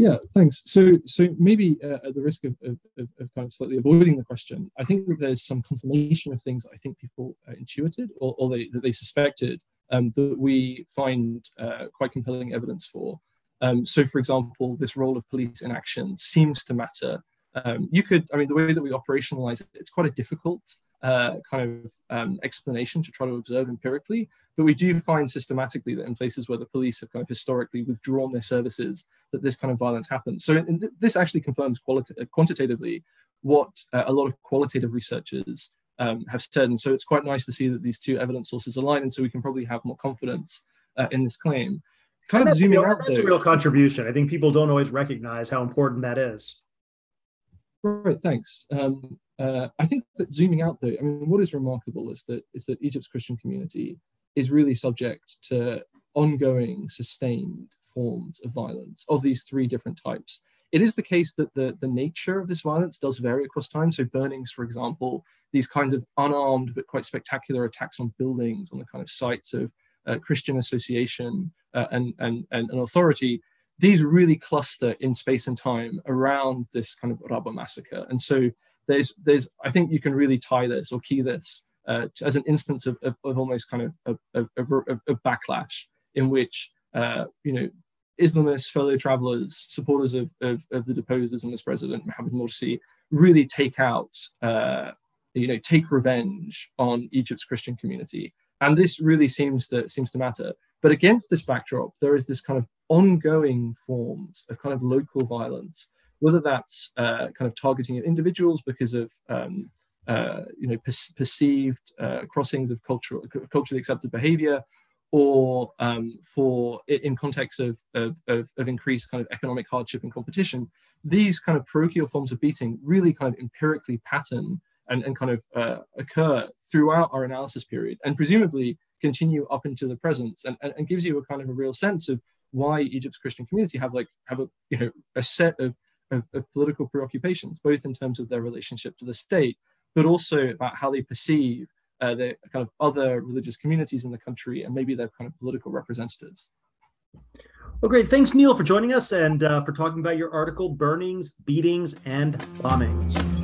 Yeah, thanks. So, so maybe uh, at the risk of, of, of, kind of slightly avoiding the question, I think that there's some confirmation of things I think people uh, intuited or, or they, that they suspected um, that we find uh, quite compelling evidence for. Um, so, for example, this role of police in action seems to matter. Um, you could, I mean, the way that we operationalize it, it's quite a difficult uh, kind of um, explanation to try to observe empirically. But we do find systematically that in places where the police have kind of historically withdrawn their services, that this kind of violence happens. So th- this actually confirms quality- quantitatively what uh, a lot of qualitative researchers um, have said. And so it's quite nice to see that these two evidence sources align, and so we can probably have more confidence uh, in this claim.
Kind and of zooming out, that's though, a real contribution. I think people don't always recognize how important that is.
Right. Thanks. Um, uh, I think that zooming out, though, I mean, what is remarkable is that is that Egypt's Christian community is really subject to ongoing, sustained forms of violence of these three different types. It is the case that the, the nature of this violence does vary across time. So, burnings, for example, these kinds of unarmed but quite spectacular attacks on buildings, on the kind of sites of uh, Christian association uh, and, and, and, and authority, these really cluster in space and time around this kind of Rabaa massacre. And so there's, there's I think you can really tie this or key this uh, to, as an instance of, of, of almost kind of, of backlash in which, uh, you know, Islamists, fellow travelers, supporters of, of, of the deposed Islamist president, Mohammed Morsi, really take out, uh, you know, take revenge on Egypt's Christian community. And this really seems to seems to matter. But against this backdrop, there is this kind of ongoing forms of kind of local violence, whether that's uh, kind of targeting of individuals because of um, uh, you know per- perceived uh, crossings of cultural culturally accepted behavior, or um, for in context of, of, of, of, increased kind of economic hardship and competition, these kind of parochial forms of beating really kind of empirically pattern and, and kind of uh, occur throughout our analysis period and presumably continue up into the present and, and, and, gives you a kind of a real sense of why Egypt's Christian community have like have a you know a set of, of, of political preoccupations, both in terms of their relationship to the state, but also about how they perceive uh, the kind of other religious communities in the country and maybe their kind of political representatives.
Well, great. Thanks, Neil, for joining us and uh, for talking about your article, Burnings, Beatings, and Bombings.